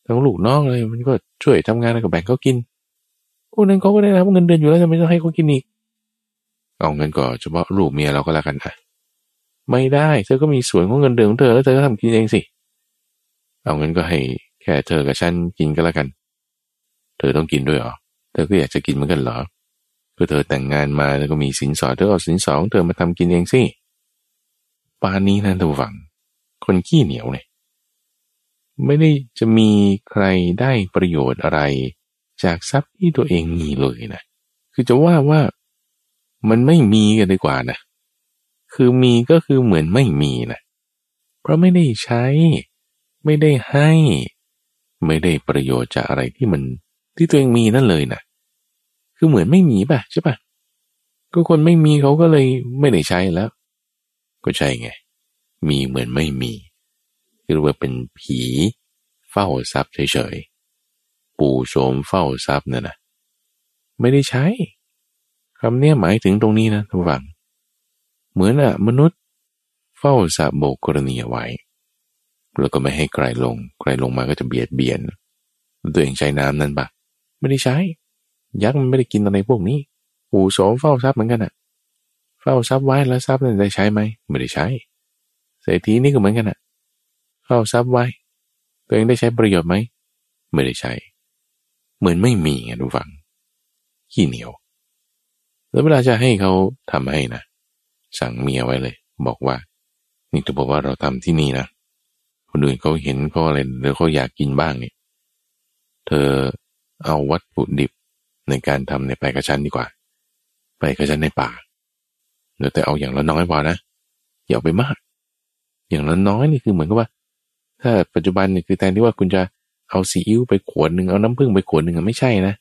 ทั้งลูกน้องเลยมันก็ช่วยทำงานแล้วก็แบ่งเขากินพวกนั้นเขาก็ได้รับเงินเดือนอยู่แล้วทำไมต้องให้เขากินอีกเอาเงินก็เฉพาะลูกเมียเราก็แล้วกันอะไม่ได้เธอก็มีส่วนของเงินเดือนของเธอแล้วเธอก็ทำกินเองสิ เอาเงินก็ให้ แค่เธอกับฉันกินก็แล้วกัน เธอต้องกินด้วยเหรอ เธอก็อยากจะกินเหมือนกันเหรอก็เธอแต่งงานมาแล้วก็มีสินสอดเธอเอาสินสอดของเธอมาทำกินเองสิปานนี้นะทุกฝัง คนขี้เหนียวเนี่ยไม่ได้จะมีใครได้ประโยชน์อะไร จากทรัพย์ที่ตัวเองมีเลยนะ คือจะว่าว่ามันไม่มีกันดีกว่านะ คือมีก็คือเหมือนไม่มีนะ เพราะไม่ได้ใช้ ไม่ได้ให้ ไม่ได้ประโยชน์จากอะไรที่มันที่ตัวเองมีนั่นเลยนะคือเหมือนไม่มีป่ะใช่ป่ะก็คนไม่มีเขาก็เลยไม่ได้ใช้แล้ว ก็ใช่ไง มีเหมือนไม่มีคือว่าเป็นผีเฝ้าทรัพย์เฉยๆปู่โสมเฝ้าทรัพย์นี่ยนะไม่ได้ใช้คำนี้หมายถึงตรงนี้นะทุกฝัง เหมือนอะมนุษย์เฝ้าสะโบกกรณีไว้ แล้วก็ไม่ให้ใครลง ใครลงมาก็จะเบียดเบียน ตัวเองใช้น้ำนั้นปะไม่ได้ใช้ ยักษ์มันไม่ได้กินอะไรพวกนี้ปู่โสมเฝ้าทรัพย์เหมือนกันอะเฝ้าทรัพย์ไว้แล้วทรัพย์นั้นได้ใช้ไหมไม่ได้ใช้เศรษฐีนี่ก็เหมือนกันอะเฝ้าทรัพย์ไว้ ตัวเองได้ใช้ประโยชน์ไหมไม่ได้ใช้ เหมือนไม่มีไงดูฟังขี้เหนียว แล้วเวลาจะให้เขาทำให้นะสั่งเมียไว้เลย บอกว่า นี่จะบอกว่าเราทำที่นี่นะ คนอื่นเขาเห็นเขาอะไรหรือเขาอยากกินบ้างเนี่ย เธอเอาวัตถุดิบในการทำในไปกระชั้นดีกว่า ไปกระชั้นในป่าเดี๋ยวแต่เอาอย่างละน้อยพอนะอย่าเอาไปมาก อย่างละน้อยนี่คือเหมือนกับว่า ถ้าปัจจุบันนี่คือแทนที่ว่าคุณจะเอาซีอิ๊วไปขวดหนึ่งเอาน้ำผึ้งไปขวดหนึ่งไม่ใช่นะ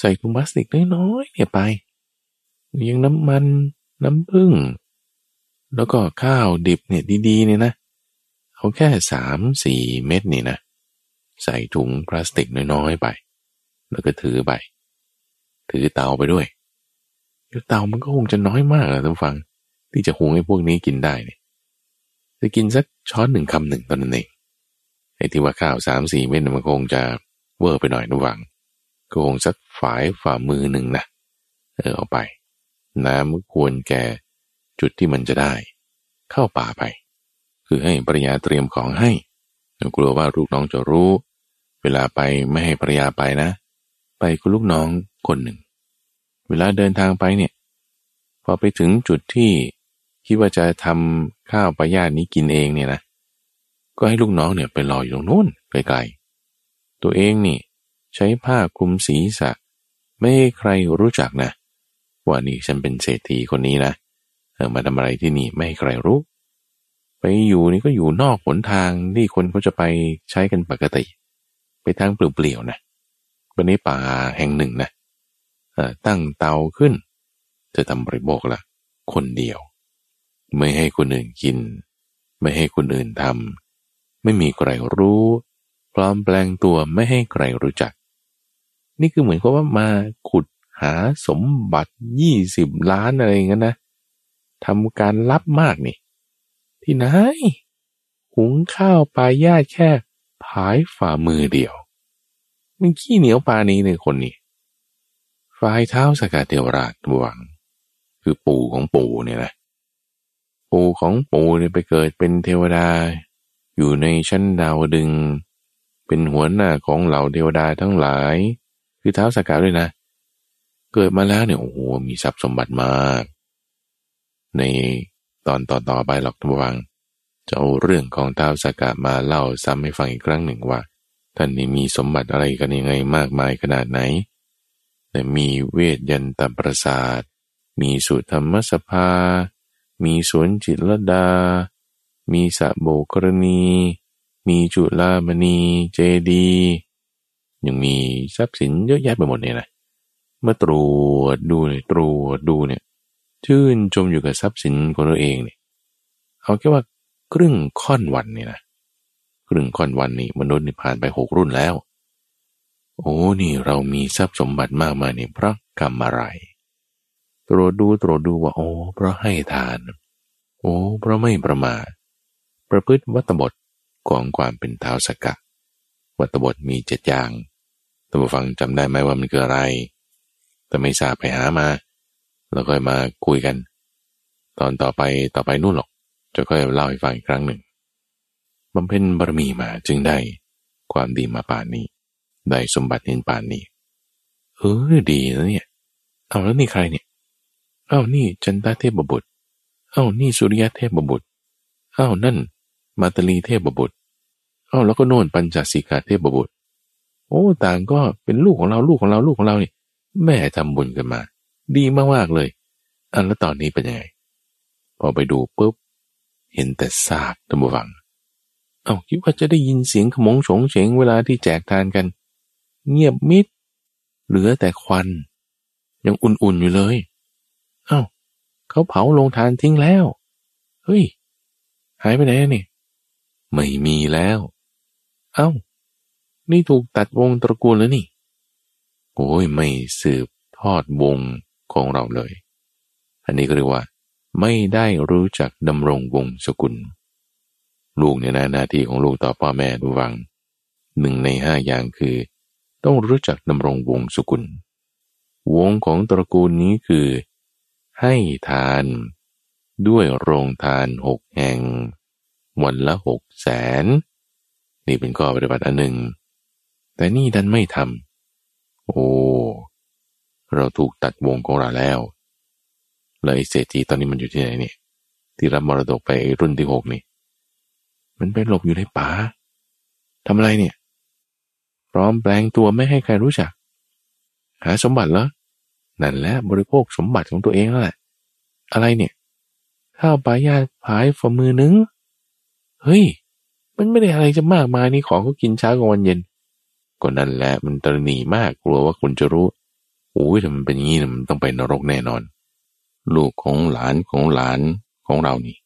ใส่ถุงพลาสติกน้อยๆเนี่ยไปยังน้ำมันน้ำผึ้งแล้วก็ข้าวดิบเนี่ยดีๆเนี่ยนะ เอาแค่สามสี่เม็ดนี่นะ ใส่ถุงพลาสติกน้อยๆไป แล้วก็ถือไป ถือเตาไปด้วยเตามันก็คงจะน้อยมากนะท่านฟัง ที่จะหุงให้พวกนี้กินได้เนี่ยจะกินสักช้อนหนึ่งคำหนึ่งตอนนั้นเองไอ้ที่ว่าข้าวสามสี่เม็ดมันคงจะเวอร์ไปหน่อยนะวังก็คงสักฝายฝ่ามือหนึ่งนะเออเอาไป น้ำควรแก่จุดที่มันจะได้ เข้าป่าไป คือให้ภรรยาเตรียมของให้กลัวว่าลูกน้องจะรู้ เวลาไปไม่ให้ภรรยาไปนะ ไปคุณลูกน้องคนหนึ่ง เวลาเดินทางไปเนี่ย พอไปถึงจุดที่คิดว่าจะทำข้าวปลาย่านี้กินเองเนี่ยนะ ก็ให้ลูกน้องเนี่ยไปรออยู่ตรงนู้นไกลๆตัวเองนี่ ใช้ผ้าคลุมศีรษะ ไม่ให้ใครรู้จักนะ ว่านี่ฉันเป็นเศรษฐีคนนี้นะเออมาทำอะไรที่นี่ไม่ให้ใครรู้ ไปอยู่นี่ก็อยู่นอกหนทางที่คนเขาจะไปใช้กันปกติ ไปทางเปลี่ยวๆนะไปในป่าแห่งหนึ่งนะตั้งเตาขึ้น จะทำบริโภคละคนเดียว ไม่ให้คนอื่นกิน ไม่ให้คนอื่นทำไม่มีใครรู้ปลอมแปลงตัวไม่ให้ใครรู้จัก นี่คือเหมือนกับว่ามาขุดหาสมบัติยี่สิบล้านอะไรอย่างนั้นนะทำการลับมากนี่ ที่ไหน หุงข้าวปลายาแค่ผายฝ่ามือเดียว มันขี้เหนียวปานี้ในคนนี้ฝ่ายเท้าสกัดเทวราชวัง คือปู่ของปู่เนี่ยนะปู่ของปู่เนี่ยไปเกิดเป็นเทวดา อยู่ในชั้นดาวดึง เป็นหัวหน้าของเหล่าเทวดาทั้งหลาย คือเท้าสกัดด้วยนะ เกิดมาแล้วเนี่ยโอ้โหมีทรัพย์สมบัติมาก ใน ตอนต่อๆไปหรอกทุกวังจะเอาเรื่องของท้าวสกัดมาเล่าซ้ำให้ฟังอีกครั้งหนึ่งว่า ท่านนี่มีสมบัติอะไรกันยังไงมากมายขนาดไหน แต่มีเวทยันตประสาท มีสุธรรมสภา มีสวนจิตรดา มีสะโบกรณี มีจุลามณีเจดี ยังมีทรัพย์สินเยอะแยะไปหมดเนี่ยนะเมื่อตรวจดูเนี่ยตรวจดูเนี่ย ชื่นชมอยู่กับทรัพย์สินของตัวเองเนี่ยเอาแค่ว่าครึ่งค่อนวันนี่นะครึ่งค่อนวันนี่มนุษย์นี่ผ่านไปหกรุ่นแล้ว โอ้นี่เรามีทรัพย์สมบัติมากมายนี่เพราะกรรมอะไร ตรวจดูตรวจดูว่าโอ้เพราะให้ทาน โอ้เพราะไม่ประมาทประพฤติวัตบทของความเป็นเท้าสกัดวัตบทมีเจ็ดอย่างท่านผู้ฟังจำได้ไหมว่ามันคืออะไร แต่ไม่ทราบไปหามา แล้วค่อยมาคุยกัน ตอนต่อไปต่อไปนู่นหรอก จะค่อยเล่าให้ฟังอีกครั้งหนึ่งบำเพ็ญบารมีมาจึงได้ ความดีมาป่านนี้ ได้สมบัติเห็นป่านนี้เออดีนะเนี่ย เอาแล้วนี่ใครเนี่ยเอานี่จันตาเทพบุตรเอานี่สุริยะเทพบุตรเอานั่น มาตลีเทพบุตรเอาแล้วก็โน่นปัญจสีกาเทพบุตรโอ้ต่างก็เป็นลูกของเราลูกของเราลูกของเราเนี่ยแม่ทำบุญกันมา ดีมากๆเลยอันแล้วตอนนี้เป็นยังไง พอไปดูปุ๊บ เห็นแต่ซากตัมบวัง เอ้าคิดว่าจะได้ยินเสียงขมงโฉงเฉงเวลาที่แจกทานกัน เงียบมิด เหลือแต่ควัน ยังอุ่นๆอยู่เลยเอา้าเขาเผาลงทานทิ้งแล้ว เฮ้ย หายไปไหนนี่ ไม่มีแล้วเอา้า นี่ถูกตัดวงตระกูลแล้วนี่ โอ้ยไม่สืบทอดวง ของเราเลย อันนี้ก็เรียกว่า ไม่ได้รู้จักดำรงวงศกุล ลูกเนี่ยนะหน้าที่ของลูกต่อพ่อแม่ดูวังหนึ่งในห้าอย่างคือ ต้องรู้จักดำรงวงศกุล วงของตระกูลนี้คือ ให้ทาน ด้วยโรงทานหกแห่ง วันละหกแสนนี่เป็นข้อปฏิบัติอันหนึ่ง แต่นี่ดันไม่ทำโอ้ เราถูกตัดวงของเราแล้วแล้วไอ้เศรษฐีตอนนี้มันอยู่ที่ไหนเนี่ย ที่รับมรดกไปรุ่นที่หกนี่ มันไปหลบอยู่ในป่าทำอะไรเนี่ย พร้อมแปลงตัวไม่ให้ใครรู้จัก หาสมบัติเหรอนั่นแหละบริโภคสมบัติของตัวเองนั่นแหละอะไรเนี่ยข้าวปลายาผายฝ่ามือนึง เฮ้ย มันไม่ได้อะไรจะมากมายนี่ของเขากินเช้ากับวันเย็น ก็นั่นแหละมันตรณีมากกลัวว่าคุณจะรู้ โอ้ยถ้ามันเป็นอย่างนี้มันต้องไปนรกแน่นอน ลูกของหลานของหลานของเรานี่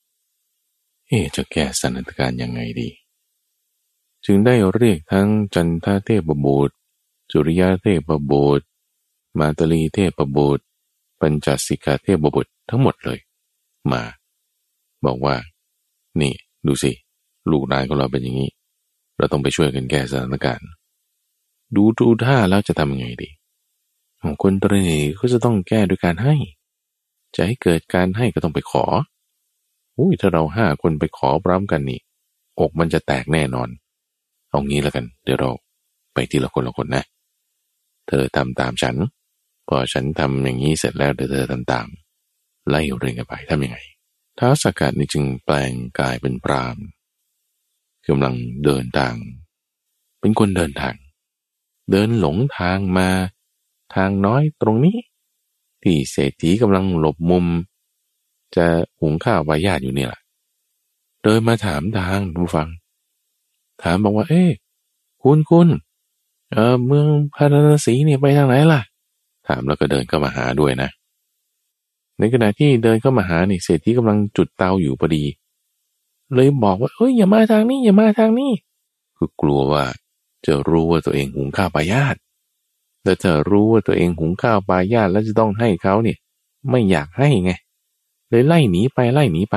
เอ๊จะแก้สถานการณ์ยังไงดี จึงได้เรียกทั้งจันทเทพบุตรจุริยาเทพบุตรมาตลีเทพบุตรปัญจสิกาเทพบุตรทั้งหมดเลย มา บอกว่า นี่ ดูสิ ลูกนายของเราเป็นอย่างนี้ เราต้องไปช่วยกันแก้สถานการณ์ ดูดูท่าแล้วจะทำยังไงดี ของคนตรีก็จะต้องแก้ด้วยการให้ จะให้เกิดการให้ก็ต้องไปขอ อุ้ยถ้าเราห้าคนไปขอพร้อมกันนี่อกมันจะแตกแน่นอน เอางี้แล้วกัน เดี๋ยวเราไปทีละคนละคนนะ เธอทำตามฉัน พอฉันทำอย่างนี้เสร็จแล้วเดี๋ยวเธอทำตาม ไล่เรียงกันไปทำยังไงท้าสกัดนี่จึงแปลงกายเป็นพรามกำลังเดินทาง เป็นคนเดินทาง เดินหลงทางมา ทางน้อยตรงนี้ ที่เศรษฐีกำลังหลบมุม จะหุงข้าววายาตอยู่นี่แหละเดินมาถามทางผู้ฟัง ถามบอกว่า เอ๊คุณคุณเออเมืองพาราณสีเนี่ยไปทางไหนล่ะ ถามแล้วก็เดินเข้ามาหาด้วยนะ ในขณะที่เดินเข้ามาหานี่เศรษฐีกำลังจุดเตาอยู่พอดี เลยบอกว่าเอ้ยอย่ามาทางนี้ อย่ามาทางนี้ คือกลัวว่าจะรู้ว่าตัวเองหุงข้าวปายาต แต่เธอรู้ว่าตัวเองหุงข้าวปลาญาติแล้วจะต้องให้เขาเนี่ย ไม่อยากให้ไง เลยไล่หนีไปไล่หนีไป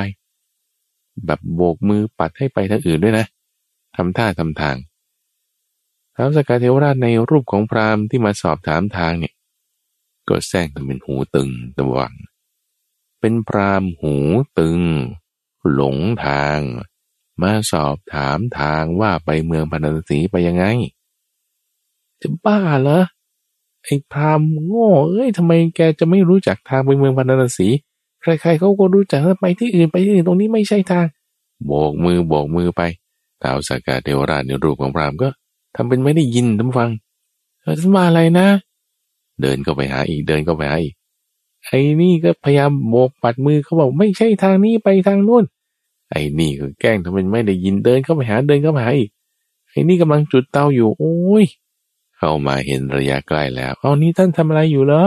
แบบโบกมือปัดให้ไปทางอื่นด้วยนะทำท่าทำทางทท้าวสกาเทวราชในรูปของพราหมณ์ที่มาสอบถามทางเนี่ย ก็แซงทำเป็นหูตึงตะวัง เป็นพราหมณ์หูตึง หลงทาง มาสอบถามทางว่าไปเมืองพันธสีไปยังไง จะบ้าเหรอ ไอ้พราหมณ์โง่เอ้ยทำไมแกจะไม่รู้จักทางไปเมืองพันธสีใครๆเขาก็รู้จักไปที่อื่นไปที่อื่นตรงนี้ไม่ใช่ทาง โบกมือโบกมือไปท้าวสากาเทวราชในรูปของพราหมณ์ก็ทำเป็นไม่ได้ยินท่านฟังเออท่านมาอะไรนะ เดินก็ไปหาอีกเดินก็ไปหาอีกไอ้นี่ก็พยายามโบกปัดมือเขาบอกไม่ใช่ทางนี้ไปทางนู้นไอ้นี่ก็แกล้งทำเป็นไม่ได้ยินเดินเข้าไปหาเดินเข้าไปหาอีกไอ้นี่กำลังจุดเตาอยู่ โอ้ย เข้ามาเห็นระยะใกล้แล้วเอานี่ท่านทำอะไรอยู่เหรอ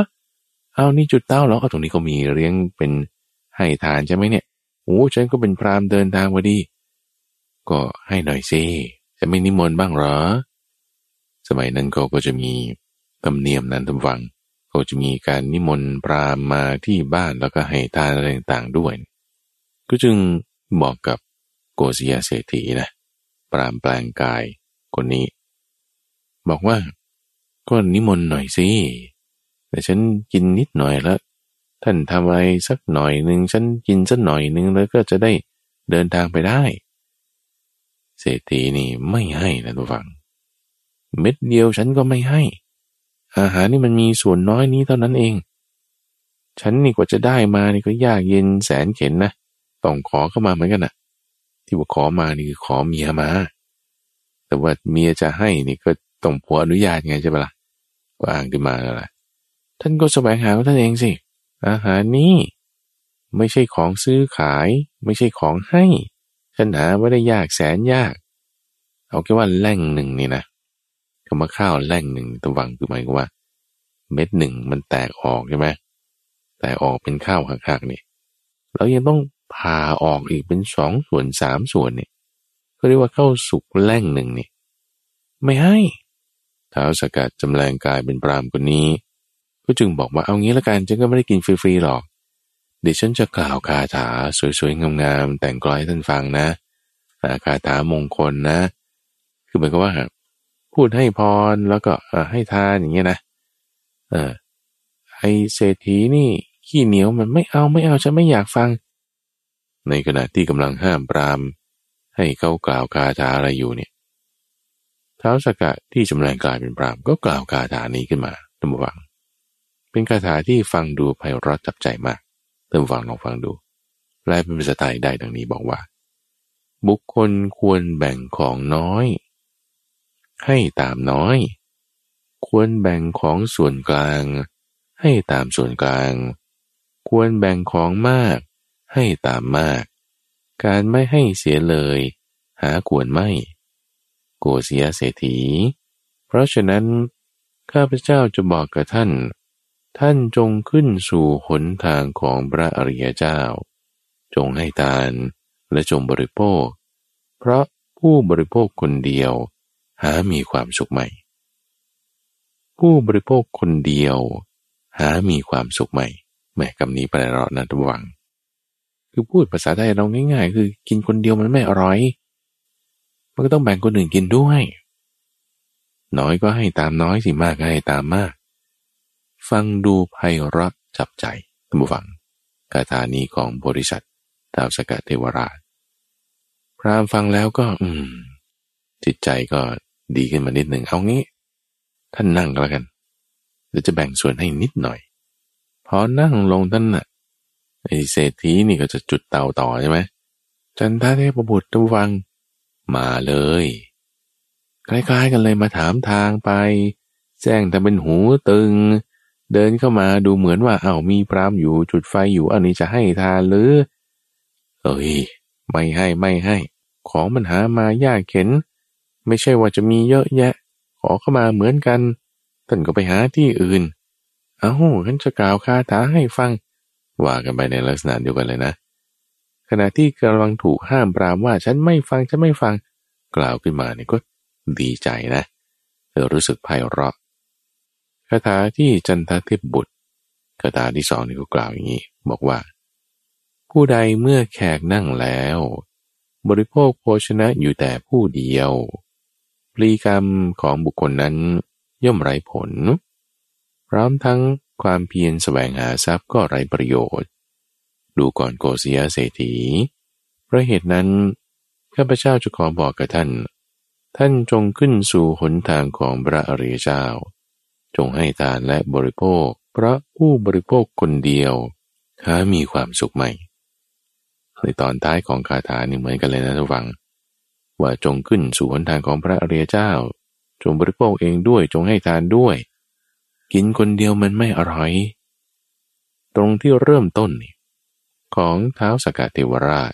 เอานี่จุดเต้าเหรอเอาตรงนี้เขามีเลี้ยงเป็นให้ทานใช่ไหมเนี่ยโอ้ฉันก็เป็นพรามเดินทางพอดี ก็ให้หน่อยสิจะไม่นิมนต์บ้างหรอ สมัยนั้นเขาก็จะมีธรรมเนียมนั้นทำฟังเขาจะมีการนิมนต์พรามมาที่บ้านแล้วก็ให้ทานอะไรต่างๆด้วย ก็จึงบอกกับโกศยาเศรษฐีนะปรามแปลงกายคนนี้ บอกว่า ก็นิมนต์หน่อยสิ แต่ฉันกินนิดหน่อยแล้ว ท่านทำอะไรสักหน่อยหนึ่งฉันกินสักหน่อยหนึ่งแล้วก็จะได้เดินทางไปได้ เศรษฐีนี่ไม่ให้นะทุกฝัง เม็ดเดียวฉันก็ไม่ให้ อาหารนี่มันมีส่วนน้อยนี้เท่านั้นเอง ฉันนี่กว่าจะได้มานี่ก็ยากเย็นแสนเข็นนะ ต้องขอเข้ามาเหมือนกันนะที่ว่าขอมานี่คือขอเมียมา แต่ว่าเมียจะให้นี่ก็ต้องผัวอนุญาตไงใช่ปะละ่ะ ก็อ้างขึ้นมาแล้วล่ะท่านก็แสวงหาของท่านเองสิ อาหารนี้ไม่ใช่ของซื้อขาย ไม่ใช่ของให้ฉันหาไม่ได้ยากแสนยาก เอาแค่ว่าแล่งหนึ่งนี่นะคำว่าข้าวแล่งหนึ่งตะวังคือหมายว่า เม็ดหนึ่งมันแตกออกใช่ไหมแตกออกเป็นข้าวหักๆนี่แล้วยังต้องผ่าออกอีกเป็นสองส่วนสามส่วนนี่ก็เรียกว่าข้าวสุกแล่งหนึ่งนี่ไม่ให้ ท้าวสกัดจำแรงกายเป็นปรามคนนี้ ก็จึงบอกว่าเอางี้ละกันฉันก็ไม่ได้กินฟรีๆหรอก เดี๋ยวฉันจะกล่าวคาถาสวยๆงามๆแต่งกลอยให้ท่านฟังนะคาถามงคลนะ คือหมายความว่า พูดให้พรแล้วก็ให้ทานอย่างเงี้ยนะเออไอเศรษฐีนี่ขี้เหนียวมันไม่เอาไม่เอาฉันไม่อยากฟัง ในขณะที่กำลังห้ามปรามให้เขากล่าวคาถาอะไรอยู่เนี่ย ท้าสกะที่จำแรงกลายเป็นปรามก็กล่าวคาถานี้ขึ้นมาตั้งฟัง เป็นคาถาที่ฟังดูไพเราะจับใจมากตั้งฟังลองฟังดูแปลเป็นภาษาไทยได้ดังนี้บอกว่า บุคคลควรแบ่งของน้อย ให้ตามน้อย ควรแบ่งของส่วนกลาง ให้ตามส่วนกลาง ควรแบ่งของมาก ให้ตามมาก การไม่ให้เสียเลย หาควรไม่ โกเสียเศรษฐี เพราะฉะนั้น ข้าพเจ้าจะบอกกับท่าน ท่านจงขึ้นสู่หนทางของพระอริยเจ้า จงให้ทานและจงบริโภค เพราะผู้บริโภคคนเดียว หามีความสุขใหม่ ผู้บริโภคคนเดียว หามีความสุขใหม่แม่คำนี้ไปรอนะทุกวัง คือพูดภาษาไทยเราง่าย ๆ คือกินคนเดียวมันไม่อร่อย มันก็ต้องแบ่งคนอื่นกินด้วย น้อยก็ให้ตามน้อยสิมากก็ให้ตามมาก ฟังดูไพเราะจับใจท่านผู้ฟังคาถานี้ของบริษัทดาวสกัดเทวราช พรามฟังแล้วก็ อืม จิตใจก็ดีขึ้นมานิดหนึ่งเอางี้ ท่านนั่งก็แล้วกันเดี๋ยวจะแบ่งส่วนให้นิดหน่อย พอนั่งลงท่านน่ะไอเศรษฐีนี่ก็จะจุดเตาต่อใช่ไหมจันทเทพบุตรทุวัง มาเลย คล้ายๆกันเลยมาถามทางไปแจ้งแต่เป็นหูตึง เดินเข้ามาดูเหมือนว่าเอา้ามีพรามอยู่จุดไฟอยู่อันนี้จะให้ทานหรือ เอ้ย ไม่ให้ไม่ให้ ของมันหามายากเข็น ไม่ใช่ว่าจะมีเยอะแยะ ขอเข้ามาเหมือนกันท่านก็ไปหาที่อื่น เอา้าฉันจะกล่าวคาถาให้ฟัง ว่ากันไปในลักษณะเดียวกันเลยนะ ณะที่กำลังถูกห้ามปรามว่าฉันไม่ฟังฉันไม่ฟังกล่าวขึ้นมาเนี่ยก็ดีใจนะ เธอรู้สึกไพเราะคาถาที่จันททิพบุตรคาถาที่สองนี่ก็กล่าวอย่างนี้ บอกว่า ผู้ใดเมื่อแขกนั่งแล้ว บริโภคโภชนะอยู่แต่ผู้เดียวปลีกรรมของบุคคลนั้นย่อมไร้ผล พร้อมทั้งความเพียรแสวงหาทรัพย์ก็ไร้ประโยชน์ ดูก่อนโกศยเศรษฐี เพราะเหตุนั้น ข้าพเจ้าจะขอบอกกับท่าน ท่านจงขึ้นสู่หนทางของพระอริยเจ้า จงให้ทานและบริโภค เพราะผู้บริโภคคนเดียวหามีความสุขใหม่ในตอนท้ายของคาถานี่เหมือนกันเลยนะทุกฝัง ว่าจงขึ้นสู่หนทางของพระอริยเจ้า จงบริโภคเองด้วย จงให้ทานด้วย กินคนเดียวมันไม่อร่อย ตรงที่เริ่มต้นนี่ ของเท้าสกัดเทวราช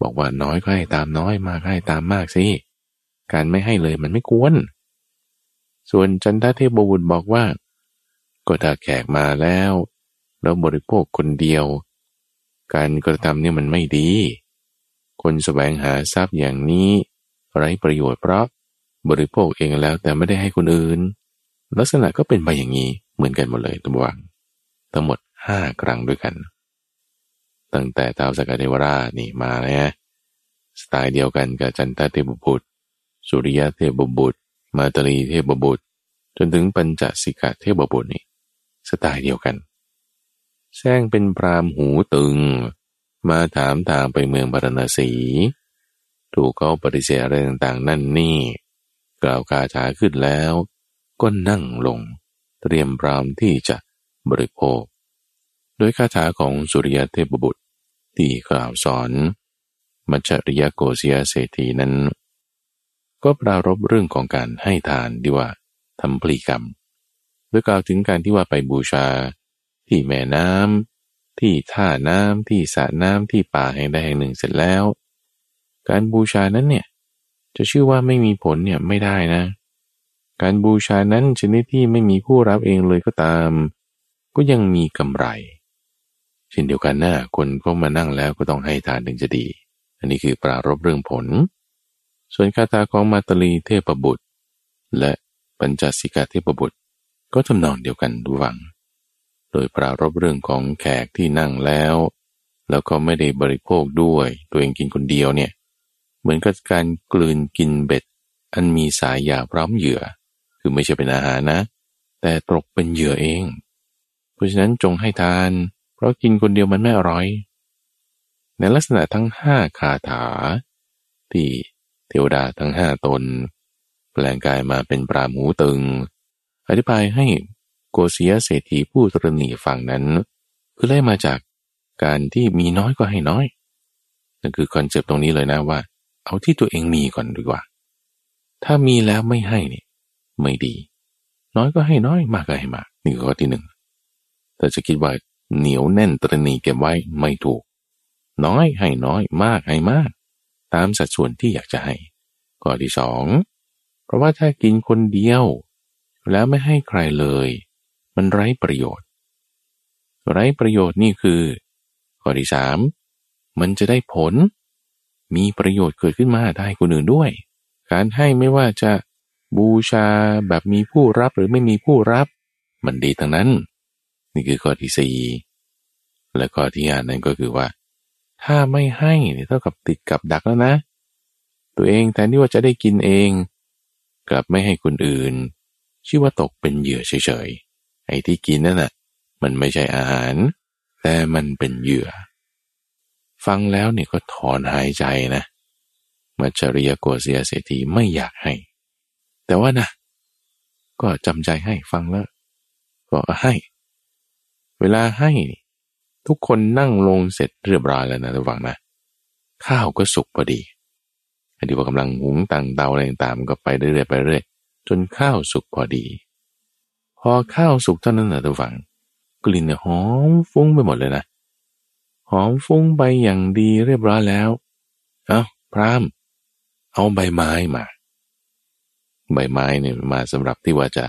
บอกว่าน้อยก็ให้ตามน้อยมากให้ตามมากสิ การไม่ให้เลยมันไม่ควร ส่วนจันทเทพบุตรบอกว่า ก็ถ้าแขกมาแล้ว แล้วบริโภคคนเดียว การกระทำเนี่ยมันไม่ดี คนสแสวงหาทรัพย์อย่างนี้ไร้ประโยชน์เพราะบริโภคเองแล้วแต่ไม่ได้ให้คนอื่น ลักษณะก็เป็นไปอย่างนี้เหมือนกันหมดเลยตัววังทั้งหมดห้าครั้งด้วยกัน ตั้งแต่ท้าวสกเทวราชนี่มาแล้ว สไตล์เดียวกันกับจันทเทพบุตร สุริยะเทพบุตร มาตรีเทพบุตร จนถึงปัญจสิกะเทพบุตรนี่สไตล์เดียวกันแซงเป็นพรามหูตึง มาถามทางไปเมืองบารณสี ถูกเขาปฏิเสธอะไรต่างๆ นั่นนี่ กล่าวคาถาขึ้นแล้ว ก็นั่งลง เตรียมพรามที่จะบริโภค โดยคาถาของสุริยเทพบุตร ที่กล่าวสอน มัจจริยโกศยเศรษฐีนั้น ก็ปรารบเรื่องของการให้ทานดีว่าทำพลีกรรมโดยกล่าวถึงการที่ว่าไปบูชา ที่แม่น้ำที่ท่าน้ำที่สระน้ำที่ป่าแห่งใดแห่งหนึ่งเสร็จแล้ว การบูชานั้นเนี่ยจะชื่อว่าไม่มีผลเนี่ยไม่ได้นะ การบูชานั้นชนิดที่ไม่มีผู้รับเองเลยก็ตาม ก็ยังมีกำไร ช่นเดียวกันนะคนก็มานั่งแล้วก็ต้องให้ทานถึงจะดี อันนี้คือปรารบเรื่องผล ส่วนคาถาของมาตลีเทพบุตร และปัญจสิกาเทพบุตร ก็ทำนองเดียวกันดูหวัง โดยปรารบเรื่องของแขกที่นั่งแล้ว แล้วก็ไม่ได้บริโภคด้วย ตัวเองกินคนเดียวเนี่ย เหมือนกับการกลืนกินเบ็ด อันมีสายยาพร้อมเหยื่อ คือไม่ใช่เป็นอาหารนะ แต่ตกเป็นเหยื่อเอง เพราะฉะนั้นจงให้ทานเพราะกินคนเดียวมันไม่อร่อย ในลักษณะทั้งห้าคาถา ที่เทวดาทั้งห้าตน แปลงกายมาเป็นปราหมูตึง อธิบายให้โกศยเศรษฐีผู้ตรณีฝั่งนั้นคือได้มาจากการที่มีน้อยก็ให้น้อยนั่นคือคอนเซปต์ตรงนี้เลยนะว่า เอาที่ตัวเองมีก่อนดีกว่า ถ้ามีแล้วไม่ให้เนี่ยไม่ดี น้อยก็ให้น้อยมากก็ให้มากนี่ข้อที่หนึ่งแต่จะคิดว่า เหนียวแน่นตรณีเก็บไว้ไม่ถูก น้อยให้น้อยมากให้มาก ตามสัดส่วนที่อยากจะให้ ข้อที่สองเพราะว่าถ้ากินคนเดียว แล้วไม่ให้ใครเลย มันไร้ประโยชน์ ไร้ประโยชน์นี่คือ ข้อที่สามมันจะได้ผล มีประโยชน์เกิดขึ้นมาได้คนอื่นด้วย การให้ไม่ว่าจะบูชาแบบมีผู้รับหรือไม่มีผู้รับ มันดีทั้งนั้น นี่คือข้อที่สี่และข้อที่ห้านั้นก็คือว่า ถ้าไม่ให้เท่ากับติดกับดักแล้วนะ ตัวเองแทนที่ว่าจะได้กินเอง กลับไม่ให้คนอื่น ชื่อว่าตกเป็นเหยื่อเฉยๆไอ้ที่กินนั่นน่ะมันไม่ใช่อาหาร แต่มันเป็นเหยื่อ ฟังแล้วเนี่ยก็ถอนหายใจนะ มัจริยโกเสียเศรษฐีไม่อยากให้ แต่ว่านะ ก็จำใจให้ฟังแล้ว ก็ให้ เวลาให้ทุกคนนั่งลงเสร็จเรียบร้อยแล้วนะทุกฝังนะข้าวก็สุกพอดีอดีว่ากำลังหุงต่างเตาอะไรต่างๆก็ไปเรื่อยๆไปเรื่อยจนข้าวสุกพอดี พอข้าวสุกเท่านั้นนะทุกฝัง กลิ่นหอมฟุ้งไปหมดเลยนะ หอมฟุ้งไปอย่างดีเรียบร้อยแล้ว เอาพรามเอาใบไม้มา ใบไม้เนี่ยมาสำหรับที่ว่าจะ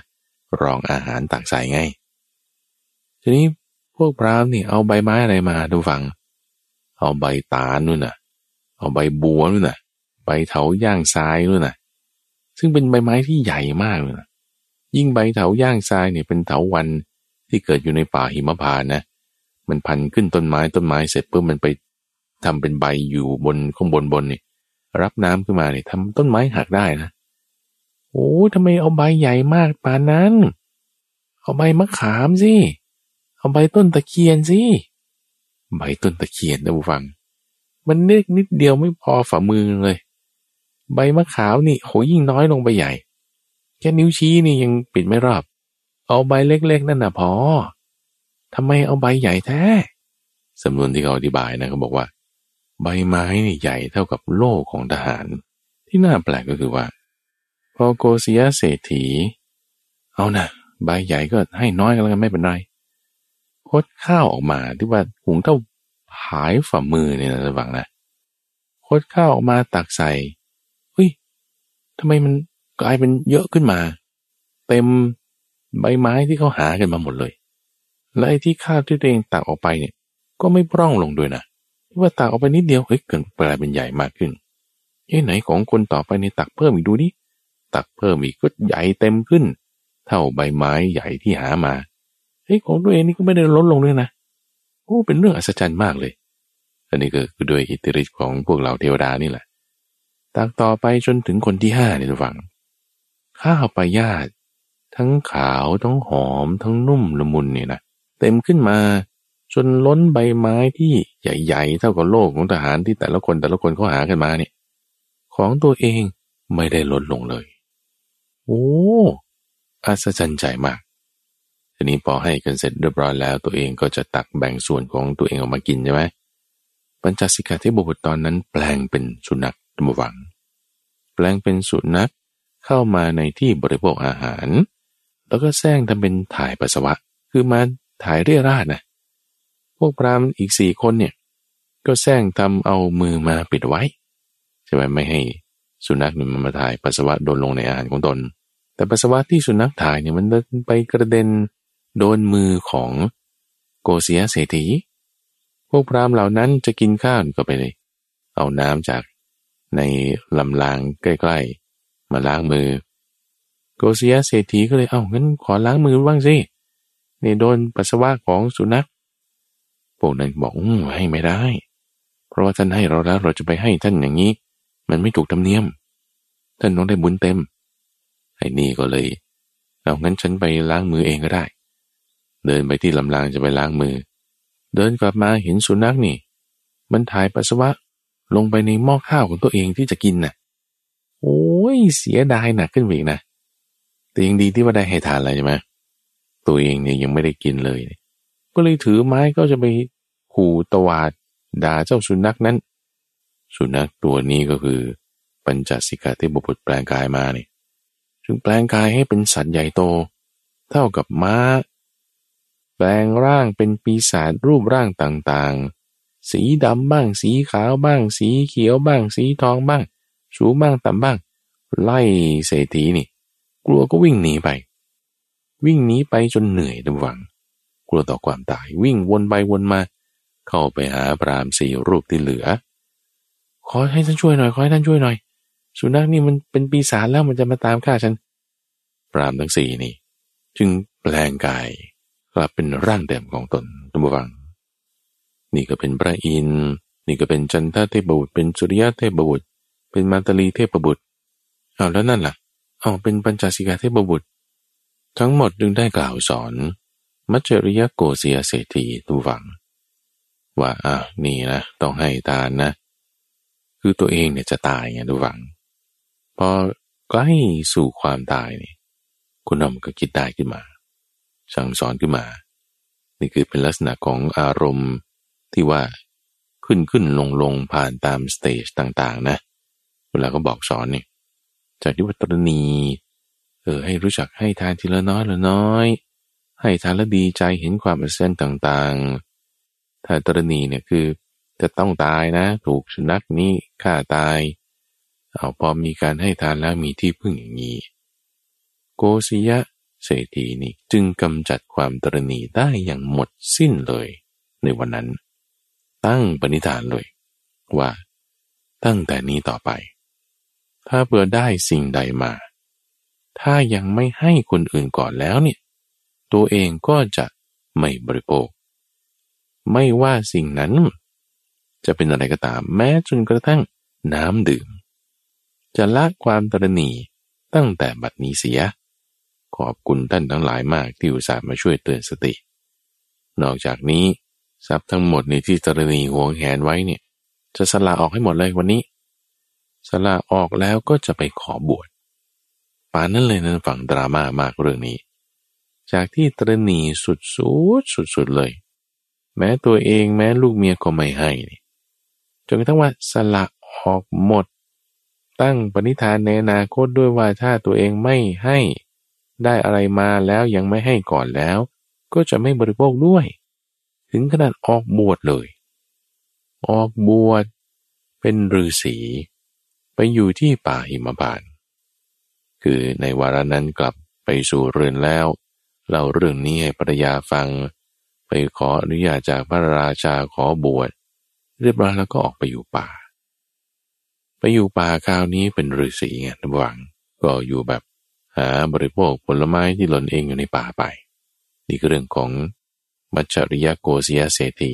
รองอาหารตักใส่ไง ทีนี้พวกพรามนี่เอาใบไม้อะไรมาดูฟัง เอาใบตาลนู่นน่ะ เอาใบบัวนู่นน่ะ ใบเถาย่างทรายนู่นน่ะ ซึ่งเป็นใบไม้ที่ใหญ่มากเลยนะยิ่งใบเถาย่างทรายเนี่ยเป็นเถาวันที่เกิดอยู่ในป่าหิมพานนะ มันพันขึ้นต้นไม้ต้นไม้เสร็จปุ๊บมันไปทำเป็นใบอยู่บนข้างบนบนนี่รับน้ำขึ้นมาเนี่ยทำต้นไม้หักได้นะโอ้ทำไมเอาใบใหญ่มากป่านนั้น เอาใบมะขามสิ เอาใบต้นตะเคียนสิใบต้นตะเคียนนะผู้ฟัง มันเล็กนิดเดียวไม่พอฝ่ามือเลย ใบมะขามนี่โหยิ่งน้อยลงไปใหญ่ แค่นิ้วชี้นี่ยังปิดไม่รอบ เอาใบเล็กๆนั่นน่ะพอทำไมเอาใบใหญ่แท้สำนวนที่เขาอธิบายนะเขาบอกว่า ใบไม้นี่ใหญ่เท่ากับโล่ของทหาร ที่น่าแปลกก็คือว่า พอโกเซียเศรษฐี เอานะใบใหญ่ก็ให้น้อยกันแล้วกันไม่เป็นไรค ดข้าวออกมาที่ว่าหุงเท่าผายฝ่ามือเนี่ยนะระวังนะคดข้าวออกมาตักใส่เฮ้ยทำไมมันกลายเป็นเยอะขึ้นมา เต็มใบไม้ที่เขาหากันมาหมดเลย และไอ้ที่ข้าวที่ตัวเองตักออกไปเนี่ย ก็ไม่ร่องลงด้วยนะที่ว่าตักออกไปนิดเดียวเฮ้ยเกิดกลายเป็นใหญ่มากขึ้นเอ้ไหนของคนต่อไปในตักเพิ่มอีกดูนี่ตักเพิ่มอีกก็ใหญ่เต็มขึ้น เท่าใบไม้ใหญ่ที่หามา เฮ้ยของตัวเองนี่ก็ไม่ได้ลดลงด้วยนะโอ้เป็นเรื่องอัศจรรย์มากเลย อันนี้ก็คือด้วยอิทธิฤทธิ์ของพวกเราเทวดานี่แหละตักต่อไปจนถึงคนที่ห้านี่ทุกฝังข้าวปลายาตทั้งขาวทั้งหอม ทั้งนุ่มละมุนเนี่ยนะเต็มขึ้นมาจนล้นใบไม้ที่ใหญ่ๆ เท่ากับโลกของทหารที่แต่ละคนแต่ละคนเขาหากันมาเนี่ย ของตัวเองไม่ได้ลดลงเลย โอ้อัศจรรย์ใจมาก ทีนี้พอให้กันเสร็จเรียบร้อยแล้ว ตัวเองก็จะตักแบ่งส่วนของตัวเองออกมากินใช่ไหมปัญจสิกขาเทพบุตรตอนนั้นแปลงเป็นสุนัขตมวัง แปลงเป็นสุนัขเข้ามาในที่บริโภคอาหาร แล้วก็แซงทำเป็นถ่ายปัสสาวะ คือมาถ่ายเรี่ยราดนะพวกพรามอีกสี่คนเนี่ยก็แซงทำเอามือมาปิดไว้ใช่ไหมไม่ให้สุนัขนี่มันมาถ่ายปัสสาวะโดนลงในอาหารของตน แต่ปัสสาวะที่สุนัขถ่ายเนี่ยมันไปกระเด็น โดนมือของโกเสียเศรษฐี พวกพรามเหล่านั้นจะกินข้าวก็ไปเลย เอาน้ำจากในลำรางใกล้ๆ มาล้างมือ โกเสียเศรษฐีก็เลยเอางั้นขอล้างมือบ้างสินี่โดนปัสสาวะของสุนัขพวกนั้นบอกให้ไม่ได้ เพราะว่าท่านให้เราแล้วเราจะไปให้ท่านอย่างนี้ มันไม่ถูกธรรมเนียม ท่านต้องได้บุญเต็มไอ้นี่ก็เลยเอางั้นฉันไปล้างมือเองก็ได้ เดินไปที่ลำรางจะไปล้างมือ เดินกลับมาเห็นสุนัขนี่ มันถ่ายปัสสาวะลงไปในหม้อข้าวของตัวเองที่จะกินน่ะ โอ้ยเสียดายหนักขึ้นอีกนะแต่ยังดีที่ว่าได้ให้ทานอะไรใช่ไหมตัวเองเนี่ยยังไม่ได้กินเลย ก็เลยถือไม้ก็จะไปขู่ตวาดด่าเจ้าสุนัขนั้น สุนัขตัวนี้ก็คือ ปัญจสิกาที่บุตรแปลงกายมาเนี่ยจึงแปลงกายให้เป็นสัตว์ใหญ่โต เท่ากับม้า แปลงร่างเป็นปีศาจรูปร่างต่างๆ สีดำบ้าง สีขาวบ้าง สีเขียวบ้าง สีทองบ้างสูงบ้างต่ำบ้าง ไล่เศรษฐีนี่ กลัวก็วิ่งหนีไป วิ่งหนีไปจนเหนื่อยดำวัง กลัวต่อความตายวิ่งวนไปวนมา เข้าไปหาพรามสี่รูปที่เหลือ ขอให้ท่านช่วยหน่อย ขอให้ท่านช่วยหน่อย สุนัขนี่มันเป็นปีศาจแล้วมันจะมาตามฆ่าฉัน พรามทั้งสี่นี่ จึงแปลงกาย กลับเป็นร่างเดิมของตนทุกฝัง นี่ก็เป็นพระอินทร์นี่ก็เป็นจันทเทพบุตร เป็นสุริยะเทพบุตร เป็นมาตลีเทพบุตรเอาแล้วนั่นล่ะเอาเป็นปัญจสิกาเทพบุตร ทั้งหมดจึงได้กล่าวสอน มัจจริยโกเสียเศรษฐีทุฝัง ว่าอะนี่นะต้องให้ทานนะ คือตัวเองเนี่ยจะตายไงดูฝัง พอใกล้สู่ความตายนี่คุณนอมก็คิดได้ขึ้นมา สั่งสอนขึ้นมา นี่คือเป็นลักษณะของอารมณ์ที่ว่าขึ้นขึ้นลงลงผ่านตามสเตจต่างๆ นะ เวลาก็บอกสอนเนี่ยจากที่วัตรณีเออให้รู้จักให้ทานทีละน้อยละน้อย ให้ทานแล้วดีใจเห็นความอัศจรรย์ต่างๆ ถ้าตรณีเนี่ยคือจะต้องตายนะ ถูกสุนัขนี้ฆ่าตาย เอาพอมีการให้ทานแล้วมีที่พึ่งอย่างนี้ โกศิยะ เศรษฐีนี่จึงกำจัดความตรณีได้อย่างหมดสิ้นเลยในวันนั้น ตั้งปณิธานเลย ว่า ตั้งแต่นี้ต่อไป ถ้าเบื่อได้สิ่งใดมา ถ้ายังไม่ให้คนอื่นก่อนแล้วเนี่ย ตัวเองก็จะไม่บริโภค ไม่ว่าสิ่งนั้น จะเป็นอะไรก็ตาม แม้จนกระทั่งน้ำดื่ม จะละความตรณีตั้งแต่บัดนี้เสีย ขอบคุณท่านทั้งหลายมากที่อุตส่าห์มาช่วยเตือนสติ นอกจากนี้ทรัพย์ทั้งหมดในที่ตรณีหวงแหนไว้เนี่ย จะสละออกให้หมดเลยวันนี้ สละออกแล้วก็จะไปขอบวชป่านนั้นเลยนั้นฝั่งดราม่ามากเรื่องนี้ จากที่ตรณีสุดสุดสุดสุดเลย แม้ตัวเองแม้ลูกเมียก็ไม่ให้จนกระทั่งว่าสละออกหมด ตั้งปณิธานในอนาคตด้วยว่าถ้าตัวเองไม่ให้ ได้อะไรมาแล้วยังไม่ให้ก่อนแล้ว ก็จะไม่บริโภคด้วย ถึงขนาดออกบวชเลย ออกบวชเป็นฤาษีไปอยู่ที่ป่าหิมพานคือในวาระนั้นกลับไปสู่เรือนแล้วเล่าเรื่องนี้ให้ภรรยาฟัง ไปขออนุญาตจากพระราชาขอบวชเรียบร้อยแล้วก็ออกไปอยู่ป่า ไปอยู่ป่าคราวนี้เป็นฤาษีไงระหว่างก็อยู่แบบ หาบริโภคผลไม้ที่หล่นเองอยู่ในป่าไป นี่คือเรื่องของมัจจริยโกศยเศรษฐี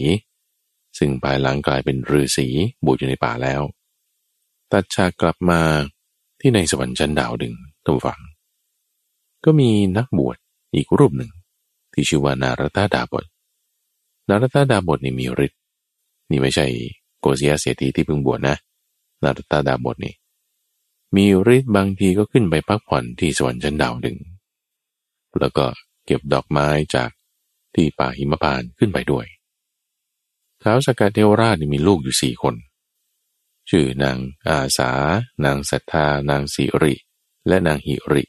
ซึ่งภายหลังกลายเป็นฤาษีบูชอยู่ในป่าแล้ว ตัดฉากกลับมาที่ในสวรรค์ชั้นดาวดึงตัวฝัง ก็มีนักบวชอีกรูปหนึ่ง ที่ชื่อว่านารตาดาบท นารตาดาบทนี่มีฤทธิ์นี่ไม่ใช่โกศยเศรษฐีที่เพิ่งบวชนะ นารตาดาบทนี่ มีฤทธิ์บางทีก็ขึ้นไปพักผ่อนที่สวรรค์ชั้นดาวดึง แล้วก็เก็บดอกไม้จากที่ป่าหิมพานขึ้นไปด้วยท้าวสกัดเทวราชมีลูกอยู่สี่คน ชื่อนางอาสา นางศรัทธา นางสิริ และนางหิริ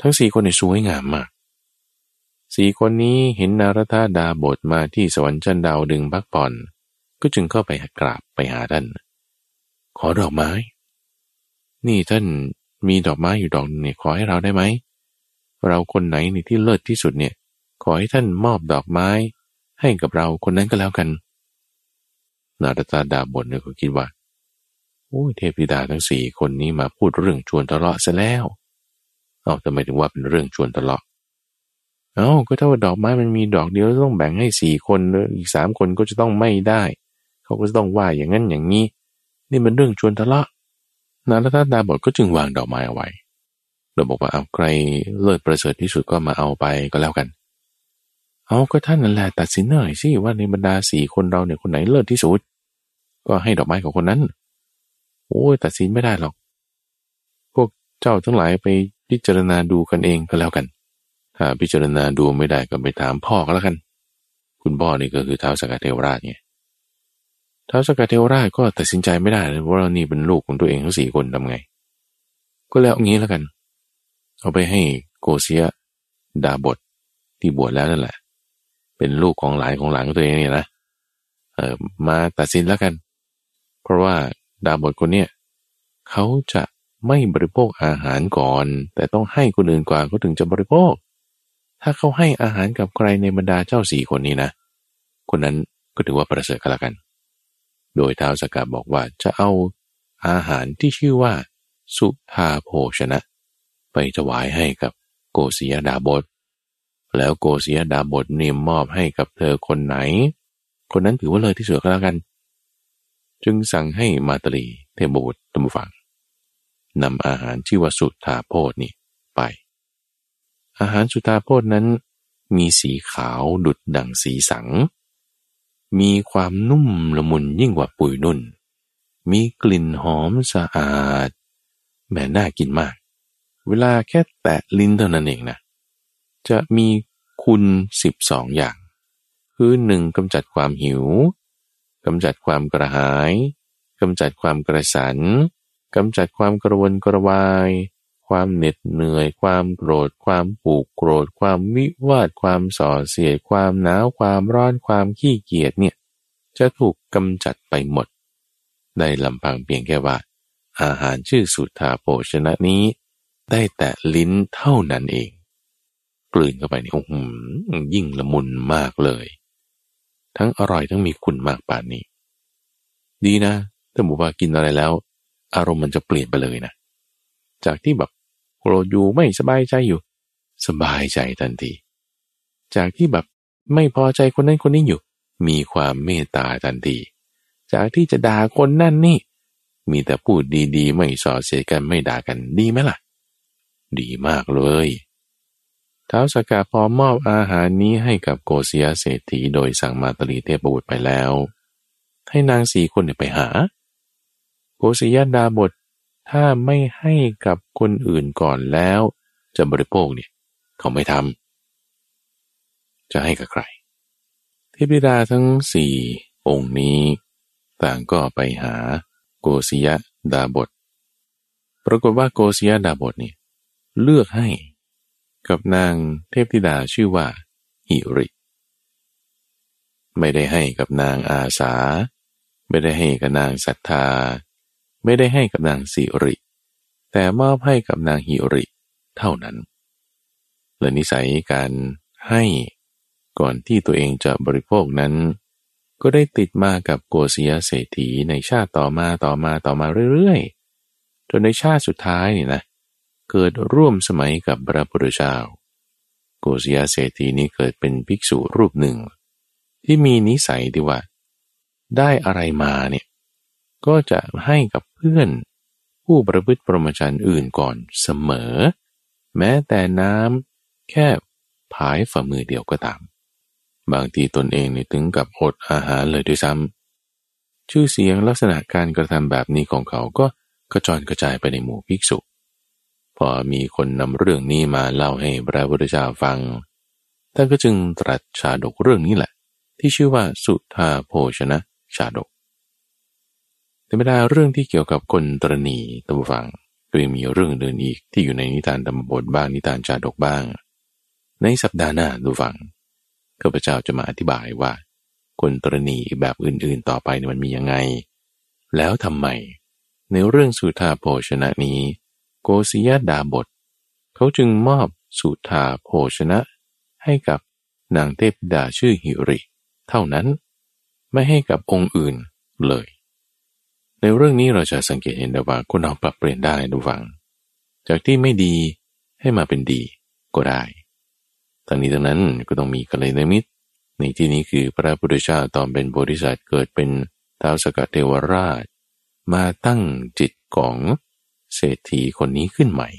ทั้งสี่คนในสวยงามมากสี่คนนี้เห็นนารธาดาบทมาที่สวรรค์ชั้นดาวดึงพักผ่อน ก็จึงเข้าไปกราบไปหาท่าน ขอดอกไม้ นี่ท่านมีดอกไม้อยู่ดอกเนี่ยขอให้เราได้ไหม เราคนไหนนี่ที่เลิศที่สุดเนี่ย ขอให้ท่านมอบดอกไม้ ให้กับเราคนนั้นก็แล้วกัน นาตาดาบนเนี่ยก็คิดว่าโอ้เทพิดาทั้งสี่คนนี้มาพูดเรื่องชวนทะเลาะซะแล้ว เอาทำไมถึงว่าเป็นเรื่องชวนทะเลาะเอาก็ถ้าว่าดอกไม้มันมีดอกเดียวต้องแบ่งให้สี่คนอีกสามคนก็จะต้องไม่ได้ เขาก็จะต้องว่าอย่างนั้นอย่างนี้ นี่มันเรื่องชวนทะเลาะ นารัตดาบทก็จึงวางดอกไม้เอาไว้เราบอกว่าเอาใครเลิศประเสริฐที่สุดก็มาเอาไปก็แล้วกัน เอาก็ท่านนั่นแหละตัดสินหน่อยสิว่าในบรรดาสี่คนเราเนี่ยคนไหนเลิศที่สุด ก็ให้ดอกไม้กับคนนั้น โอ้ยตัดสินไม่ได้หรอก พวกเจ้าทั้งหลายไปพิจารณาดูกันเองก็แล้วกัน ถ้าพิจารณาดูไม่ได้ก็ไปถามพ่อก็แล้วกัน คุณพ่อนี่ก็คือเท้าสกัดเทวราชเนี่ย ท้าวสกัดเทวราชก็ตัดสินใจไม่ได้เลยว่าเรานี่เป็นลูกของตัวเองทั้งสี่คนทำไง ก็แล้วงี้แล้วกัน เอาไปให้โกเซียดาบทที่บวชแล้วนั่นแหละ เป็นลูกของหลานของหลานตัวเองเนี่ยนะเออมาตัดสินแล้วกัน เพราะว่าดาบทคนเนี้ยเขาจะไม่บริโภคอาหารก่อน แต่ต้องให้คนอื่นก่อนเขาถึงจะบริโภค ถ้าเขาให้อาหารกับใครในบรรดาเจ้าสี่คนนี้นะ คนนั้นก็ถือว่าประเสริฐก็แล้วกัน โดยท้าวสกาบอกว่าจะเอาอาหารที่ชื่อว่า สุธาโภชนะ ไปถวายให้กับโกศยดาบท แล้วโกศยดาบทเนมมอบให้กับเธอคนไหน คนนั้นถือว่าเลยที่สุดก็แล้วกัน จึงสั่งให้มาตรีเทพบุตรตมฝังนำอาหารชื่อว่าสุธาโพธนี่ไป อาหารสุธาโพธนั้นมีสีขาวดุดดั่งสีสัง มีความนุ่มละมุนยิ่งกว่าปุ๋ยนุ่น มีกลิ่นหอมสะอาดแม่น่ากินมาก เวลาแค่แตะลิ้นเท่านั้นเองนะ จะมีคุณสิบสองอย่าง คือหนึ่งกำจัดความหิวกำจัดความกระหายกำจัดความกระสันกำจัดความกระวนกระวาย ความเหน็ดเหนื่อย ความโกรธ ความผูกโกรธ ความวิวาท ความส่อเสียด ความหนาว ความร้อน ความขี้เกียจเนี่ย จะถูกกำจัดไปหมดได้ลำพังเพียงแค่ว่า อาหารชื่อสุธาโภชนะนี้ ได้แต่ลิ้นเท่านั้นเอง กลืนเข้าไปนี่โอ้โหยิ่งละมุนมากเลย ทั้งอร่อยทั้งมีคุณมากป่านนี้ ดีนะถ้าบอกว่ากินอะไรแล้ว อารมณ์มันจะเปลี่ยนไปเลยนะ จากที่แบบโกรธอยู่ไม่สบายใจอยู่ สบายใจทันที จากที่แบบไม่พอใจคนนั้นคนนี้อยู่ มีความเมตตาทันที จากที่จะด่าคนนั่นนี่ มีแต่พูดดีๆ ไม่ส่อเสียกันไม่ด่ากันดีไหมล่ะ ดีมากเลยท้าวสกาพอมอบอาหารนี้ให้กับโกศยเศรษฐีโดยสั่งมาตลีเทพบุตรไปแล้ว ให้นางสี่คนไปหา โกศยดาบท ถ้าไม่ให้กับคนอื่นก่อนแล้ว จะบริโภคเนี่ย เขาไม่ทำจะให้กับใครเทพธิดาทั้งสี่องค์นี้ ต่างก็ไปหาโกศยดาบท ปรากฏว่าโกศยดาบทเนี่ยเลือกให้กับนางเทพธิดาชื่อว่าหิริ ไม่ได้ให้กับนางอาสา ไม่ได้ให้กับนางศรัทธา ไม่ได้ให้กับนางสิริ แต่มอบให้กับนางหิริเท่านั้นและนิสัยการให้ก่อนที่ตัวเองจะบริโภคนั้น ก็ได้ติดมากับโกศยเศรษฐีในชาติต่อมาต่อมาต่อมาเรื่อยๆ จนในชาติสุดท้ายนี่นะเกิดร่วมสมัยกับพระพุทธเจ้าโกศยเศรษฐีนี้เกิดเป็นภิกษุรูปหนึ่ง ที่มีนิสัยที่ว่า ได้อะไรมาเนี่ย ก็จะให้กับเพื่อนผู้ประพฤติประมาจันอื่นก่อนเสมอ แม้แต่น้ำแค่ผายฝ่ามือเดียวก็ตาม บางทีตนเองนี่ถึงกับอดอาหารเลยด้วยซ้ำชื่อเสียงลักษณะการกระทำแบบนี้ของเขาก็กระจรกระจายไปในหมู่ภิกษุ พอมีคนนำเรื่องนี้มาเล่าให้พระพุทธเจ้าฟัง ท่านก็จึงตรัสชาดกเรื่องนี้แหละ ที่ชื่อว่าสุธาโภชนะชาดก ธรรมดาเรื่องที่เกี่ยวกับคนตรณีตัมฟังก็ยังมีเรื่องเดินอีกที่อยู่ในนิทานธรรมบทบ้างนิทานชาดกบ้าง ในสัปดาห์หน้าดูฟังข้าพเจ้าจะมาอธิบายว่า คนตรณีแบบอื่นๆต่อไปมันมียังไง แล้วทำไมในเรื่องสุธาโภชนะนี้ โกศยดาบท เขาจึงมอบสุธาโภชนะ ให้กับนางเทพดาชื่อหิริ เท่านั้น ไม่ให้กับองค์อื่นเลย ในเรื่องนี้เราจะสังเกตเห็นได้ว่าคนเราปรับเปลี่ยนได้ดูฟัง จากที่ไม่ดีให้มาเป็นดีก็ได้ทั้งนี้ทั้งนั้นก็ต้องมีกัลยาณมิตร ในที่นี้คือพระพุทธเจ้าตอนเป็นบริษัทเกิดเป็นท้าวสกัดเทวราช มาตั้งจิตของเศรษฐีคนนี้ขึ้นใหม่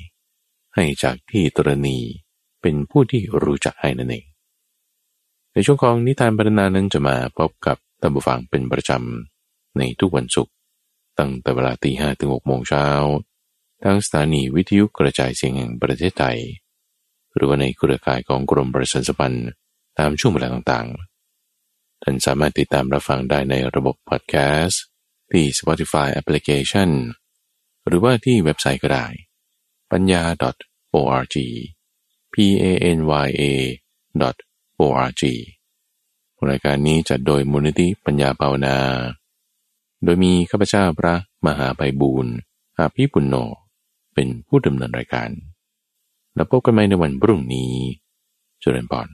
ให้จากที่ตรณีเป็นผู้ที่รู้จักให้นั่นเอง ในช่วงของนิทานบรรณานั้นจะมาพบกับตัมบูฟังเป็นประจำในทุกวันศุกร์ ตั้งแต่เวลาตีห้ถึงหกโมงเช้าทางสถานีวิทยุกระจายเสียงแห่งประเทศไทย หรือว่าในเครือข่ายของกรมประชาสัมพันธ์ตามช่วงเวลาต่างๆ ท่านสามารถติดตามรับฟังได้ในระบบพอดแคสต์ที่ Spotify Application หรือว่าที่เว็บไซต์ก็ได้ปัญญา .org p a n y a .org รายการนี้จัดโดยมูลนิธิปัญญาภาวนา โดยมีข้าพเจ้าพระมหาไพบูรณ์อาภีปุณโญเป็นผู้ดำเนินรายการ แล้วพบกันใหม่ในวันพรุ่งนี้จุลนปอน